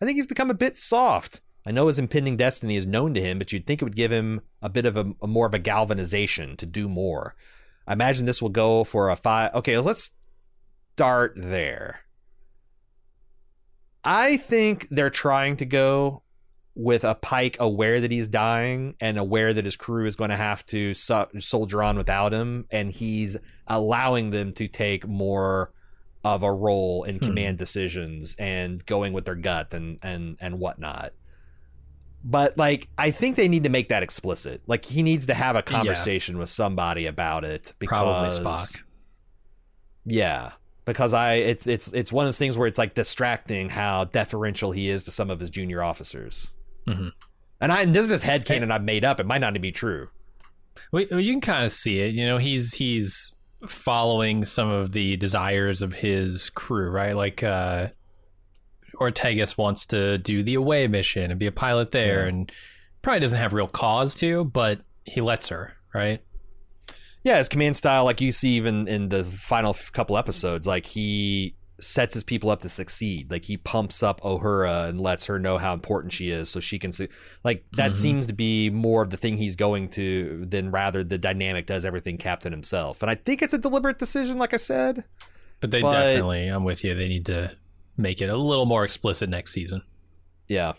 I think he's become a bit soft. I know his impending destiny is known to him, but you'd think it would give him a bit of a, a more of a galvanization to do more. I imagine this will go for a five. Okay, let's start there. I think they're trying to go with a Pike aware that he's dying and aware that his crew is going to have to so- soldier on without him, and he's allowing them to take more of a role in Hmm. command decisions and going with their gut and and and whatnot. But like, I think they need to make that explicit. Like, he needs to have a conversation with somebody about it. Because, Probably Spock. yeah, because I it's it's it's one of those things where it's like distracting how deferential he is to some of his junior officers. Mhm. And I and this is just headcanon I've made up. It might not even be true. Well, well, you can kind of see it. You know, he's he's following some of the desires of his crew, right? Like uh Ortegas wants to do the away mission and be a pilot there, Yeah. and probably doesn't have real cause to, but he lets her, right? Yeah, his command style, like you see even in the final couple episodes, like he sets his people up to succeed. Like he pumps up Uhura and lets her know how important she is, so she can see. Like that Mhm. seems to be more of the thing he's going to than rather the dynamic does everything Captain himself. And I think it's a deliberate decision, like I said. But they But- definitely, I'm with you. They need to make it a little more explicit next season. Yeah.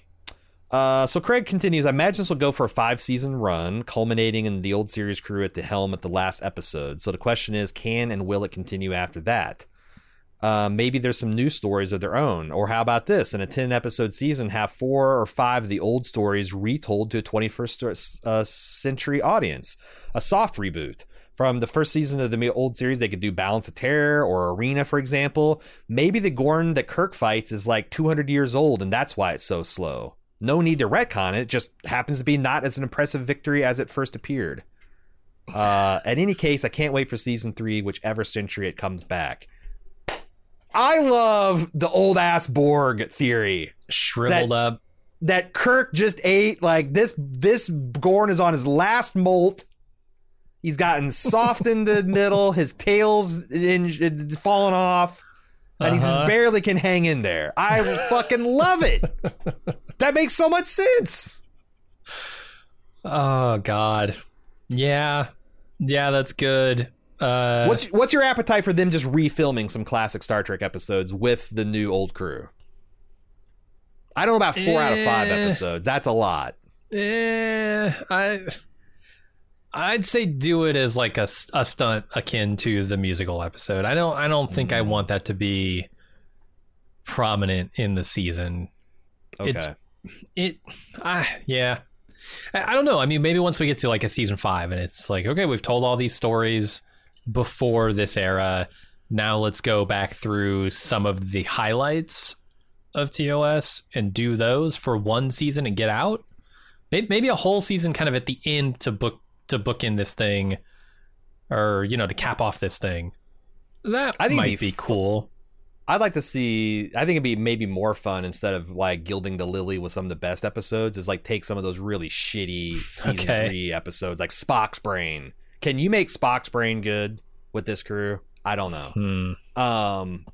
Uh, so Craig continues. I imagine this will go for a five season run, culminating in the old series crew at the helm at the last episode. So the question is, can and will it continue after that? Uh, maybe there's some new stories of their own. Or how about this? In a 10 episode season, have four or five of the old stories retold to a 21st uh, century audience. A soft reboot. From the first season of the old series, they could do Balance of Terror or Arena, for example. Maybe the Gorn that Kirk fights is like 200 years old, and that's why it's so slow. No need to retcon it. It just happens to be not as an impressive victory as it first appeared. Uh, in any case, I can't wait for season three, whichever century it comes back. I love the old ass Borg theory Shriveled up. that Kirk just ate. Like this, this Gorn is on his last molt. He's gotten soft in the middle. His tail's in, fallen off, and he just Uh-huh. barely can hang in there. I fucking love it. That makes so much sense. Oh God. Yeah. Yeah, that's good. Uh What's what's your appetite for them just refilming some classic Star Trek episodes with the new old crew? I don't know about four out of five Eh. episodes. That's a lot. Eh, I I'd say do it as like a, a stunt akin to the musical episode. I don't I don't think I Mm. want that to be prominent in the season. Okay. It ah yeah. I, I don't know. I mean maybe once we get to like a season 5 and it's like okay, we've told all these stories before this era. Now let's go back through some of the highlights of TOS and do those for one season and get out. May- Maybe a whole season kind of at the end to book to book in this thing or you know to cap off this thing. That I think might be be cool. I'd like to see. I think it'd be maybe more fun instead of like gilding the lily with some of the best episodes. Is like take some of those really shitty season Okay. three episodes, like Spock's Brain. Can you make Spock's Brain good with this crew? I don't know. Hmm. Um,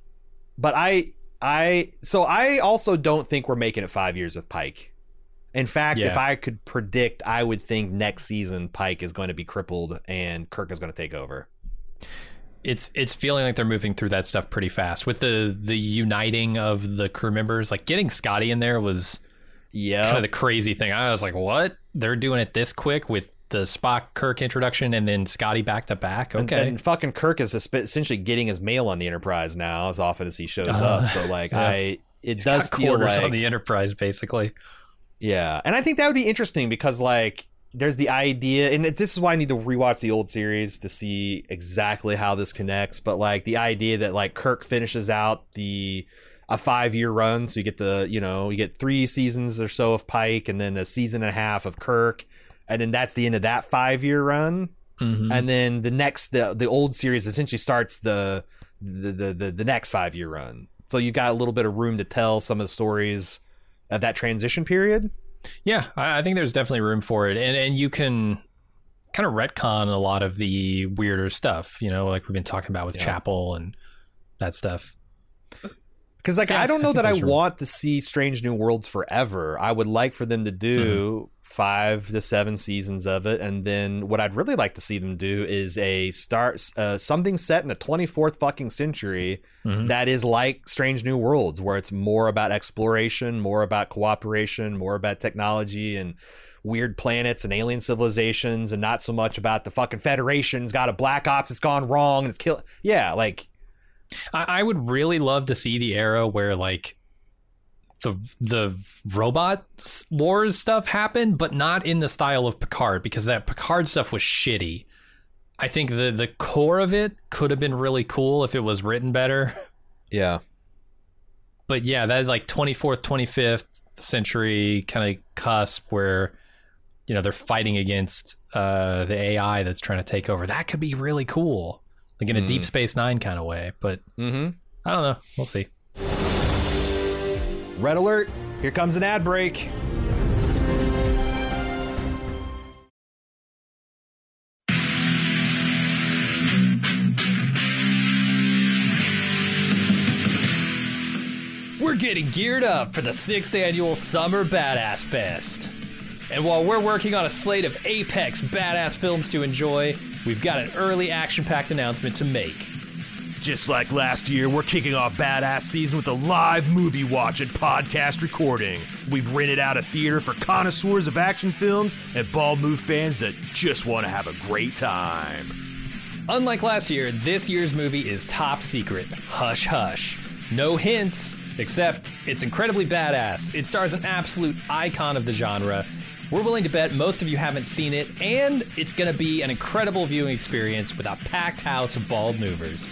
but I I so I also don't think we're making it five years with Pike. In fact, Yeah. if I could predict, I would think next season Pike is going to be crippled and Kirk is going to take over. It's it's feeling like they're moving through that stuff pretty fast with the the uniting of the crew members. Like getting Scotty in there was Yeah, kind of the crazy thing. I was like, what? They're doing it this quick with the Spock Kirk introduction and then Scotty back to back. And- Okay. And, fucking Kirk is essentially getting his mail on the Enterprise now as often as he shows Uh, up. So like yeah. I, it Got does feel quarters like on the Enterprise, basically. yeah, and I think that would be interesting because like there's the idea, and it- this is why I need to rewatch the old series to see exactly how this connects. But like the idea that like Kirk finishes out the a five year run, so you get the you know you get three seasons or so of Pike, and then a season and a half of Kirk, and then that's the end of that five year run. Mhm. and then the next the the old series essentially starts the the the the, the next five year run. So you've got a little bit of room to tell some of the stories of that transition period. Yeah, I, I think there's definitely room for it, and and you can kind of retcon a lot of the weirder stuff. You know, like we've been talking about with Yeah. Chapel and that stuff. Because like Yeah, I don't know think that I room. want to see Strange New Worlds forever. I would like for them to do Mm-hmm. five to seven seasons of it, and then what I'd really like to see them do is a start uh, something set in the 24th fucking century Mhm. that is like Strange New Worlds, where it's more about exploration, more about cooperation, more about technology and weird planets and alien civilizations, and not so much about the fucking Federation's got a black ops that's gone wrong and it's kill. Yeah, like I, I would really love to see the era where like the the robot wars stuff happened, but not in the style of Picard because that Picard stuff was shitty. I think the the core of it could have been really cool if it was written better. yeah. But yeah, that like 24th, 25th century kind of cusp where you know they're fighting against uh, the AI that's trying to take over. That could be really cool, like in a Mm. Deep Space Nine kind of way. But Mm-hmm. I don't know. We'll see. Red alert! Here comes an ad break. We're getting geared up for the sixth annual Summer Badass Fest. And while we're working on a slate of apex badass films to enjoy, we've got an early action packed announcement to make. Just like last year, we're kicking off Badass Season with a live movie watch and podcast recording. We've rented out a theater for connoisseurs of action films and bald move fans that just want to have a great time. Unlike last year, this year's movie is top secret. Hush hush. No hints, except it's incredibly badass. It stars an absolute icon of the genre. We're willing to bet most of you haven't seen it, and it's gonna be an incredible viewing experience with a packed house of bald movers.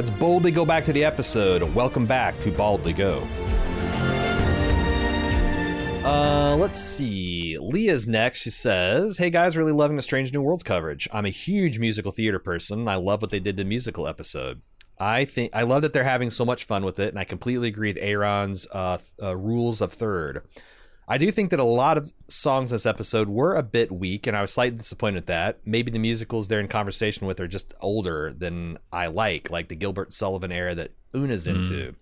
Let's boldly go back to the episode. Welcome back to Baldly Go. Uh, let's see. Leah's next. She says, "Hey guys, really loving the Strange New Worlds coverage. I'm a huge musical theater person. I love what they did to the musical episode. I think I love that they're having so much fun with it, and I completely agree with Aaron's uh, uh, rules of third. I do think that a lot of songs this episode were a bit weak, and I was slightly disappointed at that. Maybe the musicals they're in conversation with are just older than I like, like the Gilbert Sullivan era that Una's into. Mm.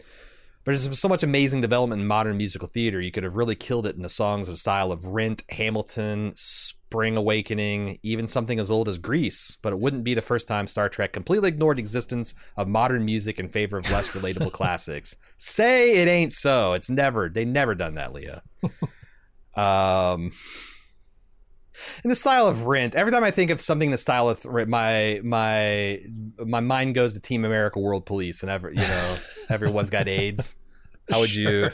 But there's so much amazing development in modern musical theater. You could have really killed it in the songs of the style of Rent, Hamilton, Spring Awakening, even something as old as Grease. But it wouldn't be the first time Star Trek completely ignored the existence of modern music in favor of less relatable classics. Say it ain't so. It's never. They never done that, Leah. um. In the style of Rent, every time I think of something in the style of Rent, my my my mind goes to Team America World Police, and every you know everyone's got AIDS. How would you?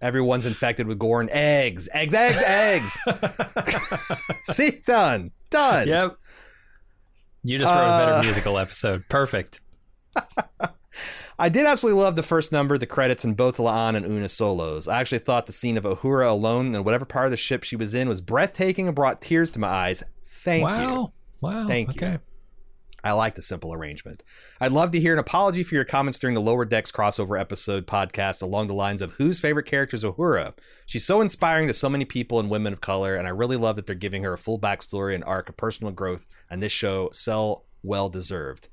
Everyone's infected with gore and eggs, eggs, eggs, eggs. See, done, done. Yep. You just wrote a better Uh, musical episode. Perfect. I did absolutely love the first number, the credits, and both La'an and Una solos. I actually thought the scene of Uhura alone and whatever part of the ship she was in was breathtaking and brought tears to my eyes. Thank you. wow. Wow. Thank you. okay. I like the simple arrangement. I'd love to hear an apology for your comments during the Lower Decks crossover episode podcast along the lines of whose favorite character is Uhura. She's so inspiring to so many people and women of color, and I really love that they're giving her a full backstory and arc of personal growth, and this show so well deserved.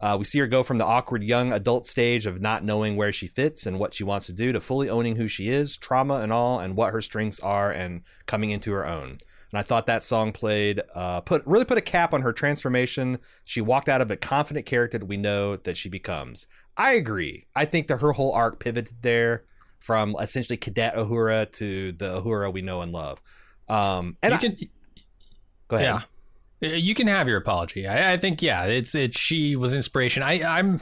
Uh, we see her go from the awkward young adult stage of not knowing where she fits and what she wants to do to fully owning who she is, trauma and all, and what her strengths are, and coming into her own. And I thought that song played, uh, put really put a cap on her transformation. She walked out of a confident character that we know that she becomes. I agree. I think that her whole arc pivoted there from essentially Cadet Uhura to the Uhura we know and love. Um, and you I- can go ahead. Yeah. You can have your apology. I, I think yeah, it's it. She was inspiration. I, I'm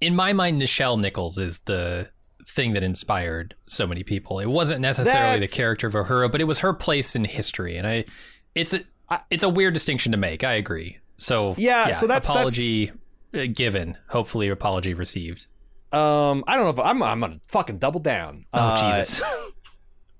in my mind. Nichelle Nichols is the thing that inspired so many people. It wasn't necessarily That's- the character of Uhura, but it was her place in history. And I, it's a it's a weird distinction to make. I agree. So Yeah, so that's- that's- apology uh given. Hopefully, apology received. Um, I don't know if I'm I'm gonna fucking double down. Oh Uh, Jesus!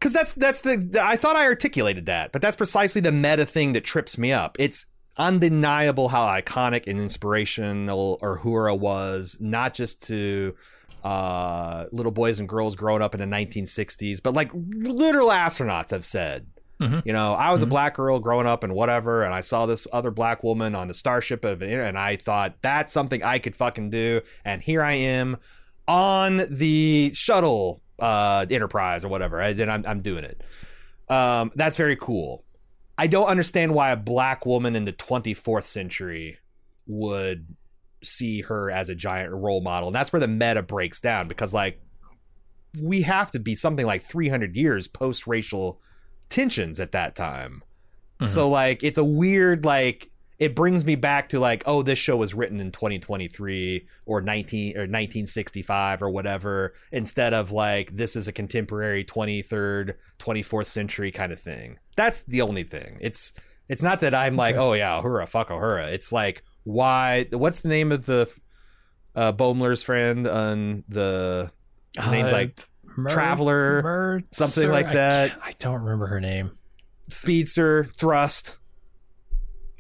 because that's that's the, I thought I articulated that, but that's precisely the meta thing that trips me up. It's undeniable how iconic and inspirational Uhura was, not just to uh, little boys and girls growing up in the 1960s, but like literal astronauts have said. Mhm. You know, I was a black girl growing up and whatever, and I saw this other black woman on the starship of, and I thought that's something I could fucking do, and here I am on the shuttle uh enterprise or whatever I, then I'm, I'm doing it. Um that's very cool. I don't understand why a black woman in the 24th century would see her as a giant role model. And that's where the meta breaks down because like we have to be something like 300 years post racial tensions at that time. So like it's a weird like it brings me back to like oh this show was written in 2023 or 19 or 1965 or whatever instead of like this is a contemporary 23rd 24th century kind of thing. That's the only thing. It's it's not that i'm like oh yeah Uhura fuck Uhura. It's like why what's the name of the uh Boimler's friend on the her name's Uh, like Mer- Traveler, Mer- something Sir- like that. can't- I, don't remember her name. speedster thrust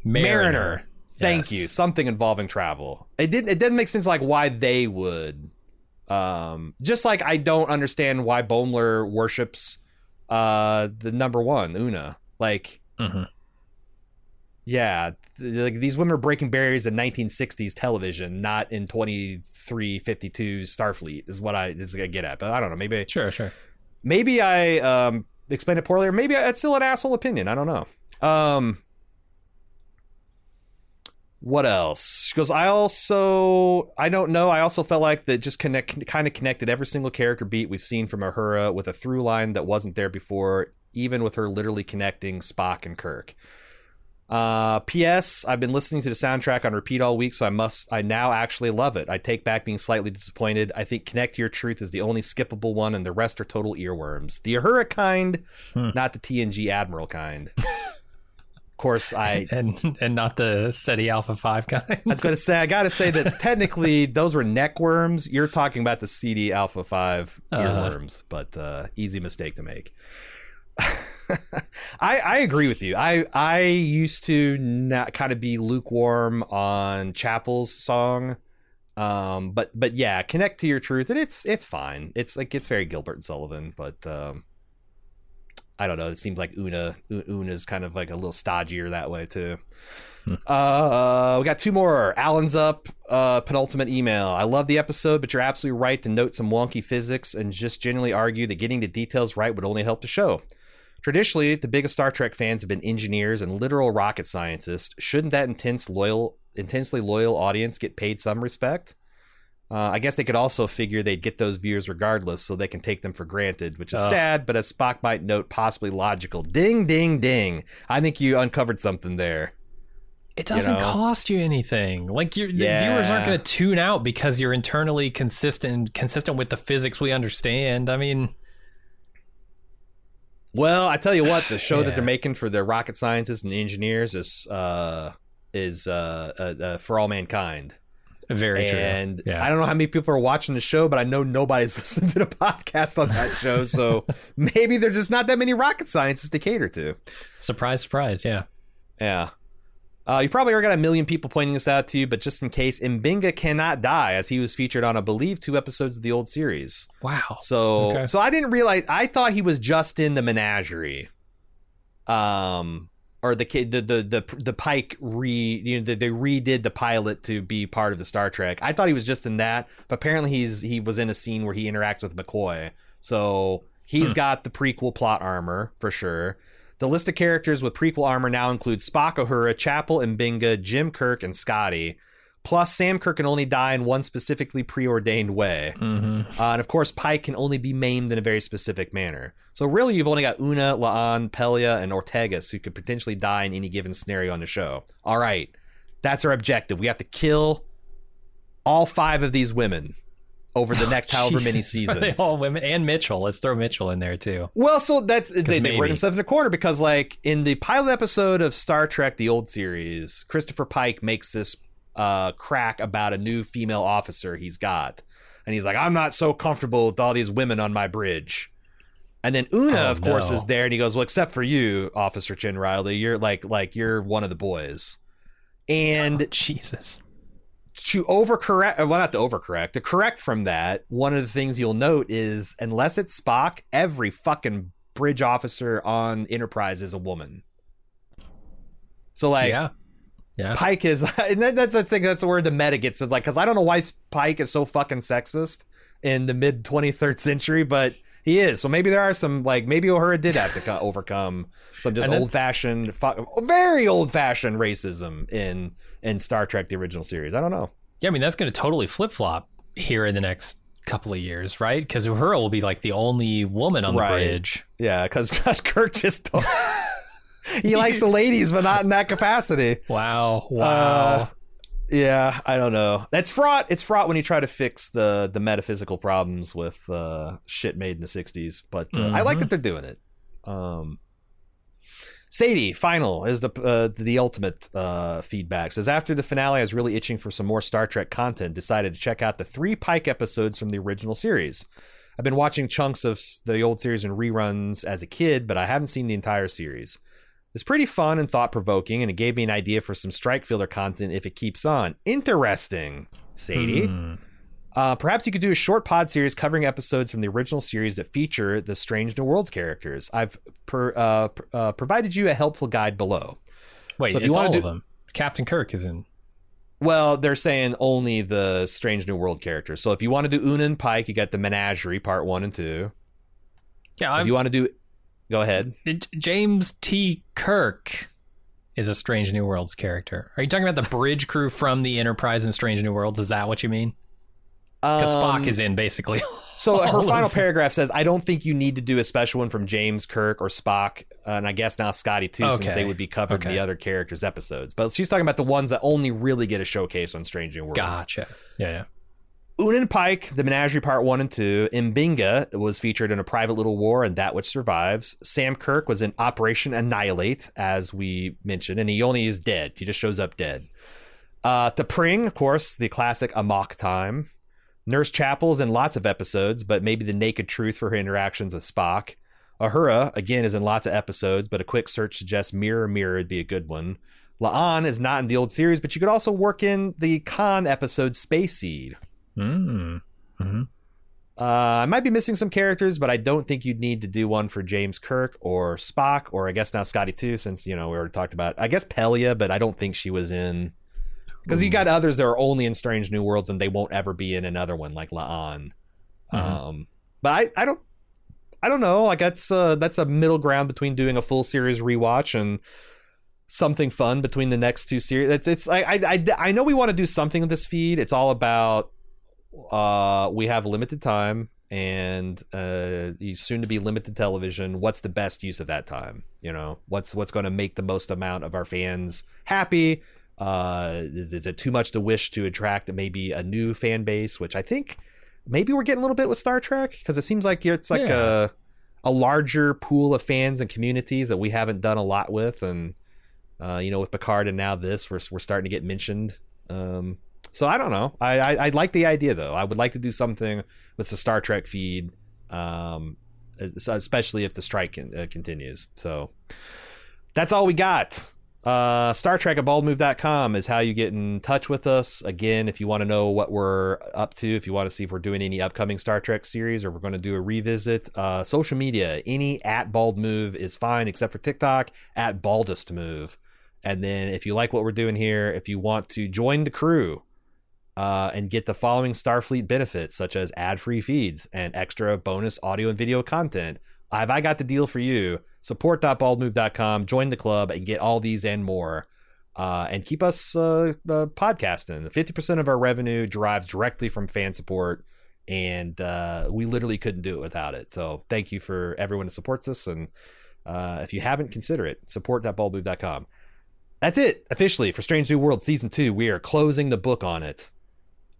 Mariner. Thank Yes. you. Something involving travel. It didn't. It didn't make sense like why they would. Um, just like I don't understand why Boimler worships uh the number one Una. Like, Mhm. yeah, th- like these women are breaking barriers in 1960s television, not in 2352 Starfleet. Is what I is I get at. But I don't know. Maybe Sure, sure. maybe I um explained it poorly, or maybe it's still an asshole opinion. I don't know. Um, what else? She goes. I also I don't know. I also felt like that just connect kind of connected every single character beat we've seen from Uhura with a through line that wasn't there before, even with her literally connecting Spock and Kirk. Uh, P.S. I've been listening to the soundtrack on repeat all week, so I must. I now actually love it. I take back being slightly disappointed. I think "Connect Your Truth" is the only skippable one, and the rest are total earworms. The Uhura kind, not the TNG Admiral kind. of course, I. And and not the Ceti Alpha Five guy. I was going to say, I got to say that technically those were neck worms. You're talking about the Ceti Alpha 5 Uh-huh. earworms, but uh, easy mistake to make. I I agree with you. I I used to not kind of be lukewarm on Chapel's song. Um but but yeah, connect to your truth and it's it's fine. It's like it's very Gilbert and Sullivan, but um I don't know. It seems like Una Una's kind of like a little stodgier that way too. Uh, we got two more. Alan's up. Uh, penultimate email. I love the episode, but you're absolutely right to note some wonky physics and just generally argue that getting the details right would only help the show. Traditionally, the biggest Star Trek fans have been engineers and literal rocket scientists. Shouldn't that intense loyal, intensely loyal audience get paid some respect? Uh, I guess they could also figure they'd get those viewers regardless, so they can take them for granted, which is sad, but as Spock might note, possibly logical. Ding, ding, ding! I think you uncovered something there. It doesn't know? cost you anything. Like your Yeah. viewers aren't going to tune out because you're internally consistent consistent with the physics we understand. I mean, Well, I tell you what, the show that they're making for the rocket scientists and engineers is uh, is uh, uh, uh, for all mankind. Very and true. Yeah. I don't know how many people are watching the show, but I know nobody's listening to the podcast on that show. So maybe there's just not that many rocket scientists to cater to. surprise, surprise. Yeah. Yeah. Uh, you probably already got a million people pointing this out to you, but just in case, M'Benga cannot die as he was featured on, I believe, two episodes of the old series. Wow. So, Okay. so I didn't realize. I thought he was just in the menagerie, um, or the kid, the the the the Pike re, you know, the, they redid the pilot to be part of the Star Trek. I thought he was just in that, but apparently he's he was in a scene where he interacts with McCoy. So he's Hmm. got the prequel plot armor for sure. The list of characters with prequel armor now includes Spock, Uhura, Chapel, and M'Benga, Jim Kirk, and Scotty. Plus, Sam Kirk can only die in one specifically preordained way. hmm Uh, and of course, Pike can only be maimed in a very specific manner. So really, you've only got Una, La'an, Pelia, and Ortegas who could potentially die in any given scenario on the show. All right, that's our objective. We have to kill all five of these women over the next however many Jesus. Are seasons. all women and Mitchell. Let's throw Mitchell in there too. Well, so that's they, they worked themselves in a corner because, like, in the pilot episode of Star Trek: The Old Series, Christopher Pike makes this uh, crack about a new female officer he's got, and he's like, "I'm not so comfortable with all these women on my bridge." And then Una, Oh, of course, is there, and he goes, "Well, except for you, Officer Chin Riley, you're like, like you're one of the boys." And Jesus. to overcorrect, well, not to overcorrect, to correct from that, one of the things you'll note is unless it's Spock, every fucking bridge officer on Enterprise is a woman. So like, yeah. Yeah. Pike is, and that, that's the thing. That's where the meta gets. It's like, because I don't know why Pike is so fucking sexist in the mid 23rd century, but he is. So maybe there are some like maybe Uhura did have to overcome some just old fashioned, very old fashioned racism in in Star Trek the original series. I don't know. Yeah, I mean that's going to totally flip flop here in the next couple of years, right? Because Uhura will be like the only woman on Right. the bridge. Yeah, because Kirk just don't- he likes the ladies, but not in that capacity. Wow! Wow! Uh, yeah, I don't know. That's fraught. It's fraught when you try to fix the the metaphysical problems with uh, shit made in the '60s. But uh, I like Mhm. that they're doing it. Um, Sadie, final is the uh, the ultimate uh, feedback. Says after the finale, I was really itching for some more Star Trek content. Decided to check out the three Pike episodes from the original series. I've been watching chunks of the old series and reruns as a kid, but I haven't seen the entire series. It's pretty fun and thought provoking, and it gave me an idea for some strike fielder content if it keeps on. Interesting, Sadie. Hmm. Uh, perhaps you could do a short pod series covering episodes from the original series that feature the Strange New Worlds characters. I've per, uh, pr- uh, provided you a helpful guide below. Wait, So if you wanna all do- of them. Captain Kirk is in. Well, they're saying only the Strange New World characters. So if you want to do Una and Pike, you got the Menagerie Part One and Two. Yeah, If I'm, you want to do, go ahead. James T. Kirk is a Strange New Worlds character. Are you talking about the bridge crew from the Enterprise and Strange New Worlds? Is that what you mean? Because Um, Spock is in basically. So her final of- paragraph says, "I don't think you need to do a special one from James Kirk or Spock, uh, and I guess now Scotty too, since they would be covered in Okay. the other characters' episodes." But she's talking about the ones that only really get a showcase on Strange New Worlds. Gotcha. Yeah, yeah. Una and Pike, the Menagerie Part 1 and 2. M'Benga was featured in A Private Little War and That Which Survives. Sam Kirk was in Operation Annihilate, as we mentioned, and he only is dead. He just shows up dead. Uh, T'Pring, of course, the classic Amok Time. Nurse Chapel's in lots of episodes, but maybe the naked truth for her interactions with Spock. Uhura, again, is in lots of episodes, but a quick search suggests Mirror Mirror would be a good one. La'an is not in the old series, but you could also work in the Khan episode Space Seed. Mm. hmm Uh, I might be missing some characters, but I don't think you'd need to do one for James Kirk or Spock, or I guess now Scotty too, since you know we already talked about. I guess Pelia, but I don't think she was in because you got others that are only in Strange New Worlds and they won't ever be in another one like La'an. Mhm. Um, but I, I don't, I don't know. Like that's uh, that's a middle ground between doing a full series rewatch and something fun between the next two series. It's it's I I I, I know we want to do something with this feed. It's all about uh we have limited time and uh soon to be limited television what's the best use of that time you know what's what's going to make the most amount of our fans happy uh is, is it too much to wish to attract maybe a new fan base which i think maybe we're getting a little bit with star trek because it seems like it's like Yeah. a a larger pool of fans and communities that we haven't done a lot with and uh, you know, with Picard and now this, we're we're starting to get mentioned. Um, so I don't know. I, I I like the idea though. I would like to do something with the Star Trek feed, um, especially if the strike con- uh, continues. So that's all we got. Uh, Star Trek at baldmove.com is how you get in touch with us. Again, if you want to know what we're up to, if you want to see if we're doing any upcoming Star Trek series or we're going to do a revisit, uh, social media, any at bald move is fine except for TikTok at baldest move. And then if you like what we're doing here, if you want to join the crew uh, and get the following Starfleet benefits, such as ad free feeds and extra bonus audio and video content, have I got the deal for you? Support.baldmove.com, join the club, and get all these and more. Uh, and keep us uh, uh, podcasting. 50% of our revenue derives directly from fan support, and uh, we literally couldn't do it without it. So thank you for everyone who supports us. And uh, if you haven't, consider it. Support.baldmove.com. That's it officially for Strange New World season two. We are closing the book on it.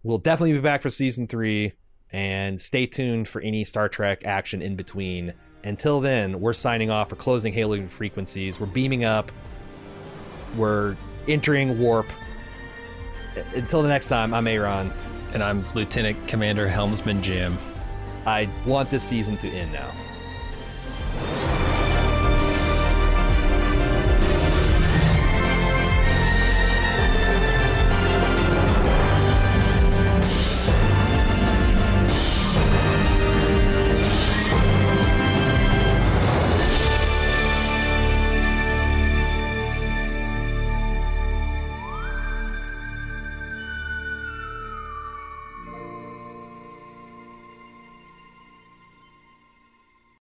We'll definitely be back for season three, and stay tuned for any Star Trek action in between. Until then, we're signing off. We're closing hailing frequencies. We're beaming up. We're entering warp. Until the next time, I'm Aaron. And I'm Lieutenant Commander Helmsman Jim. I want this season to end now.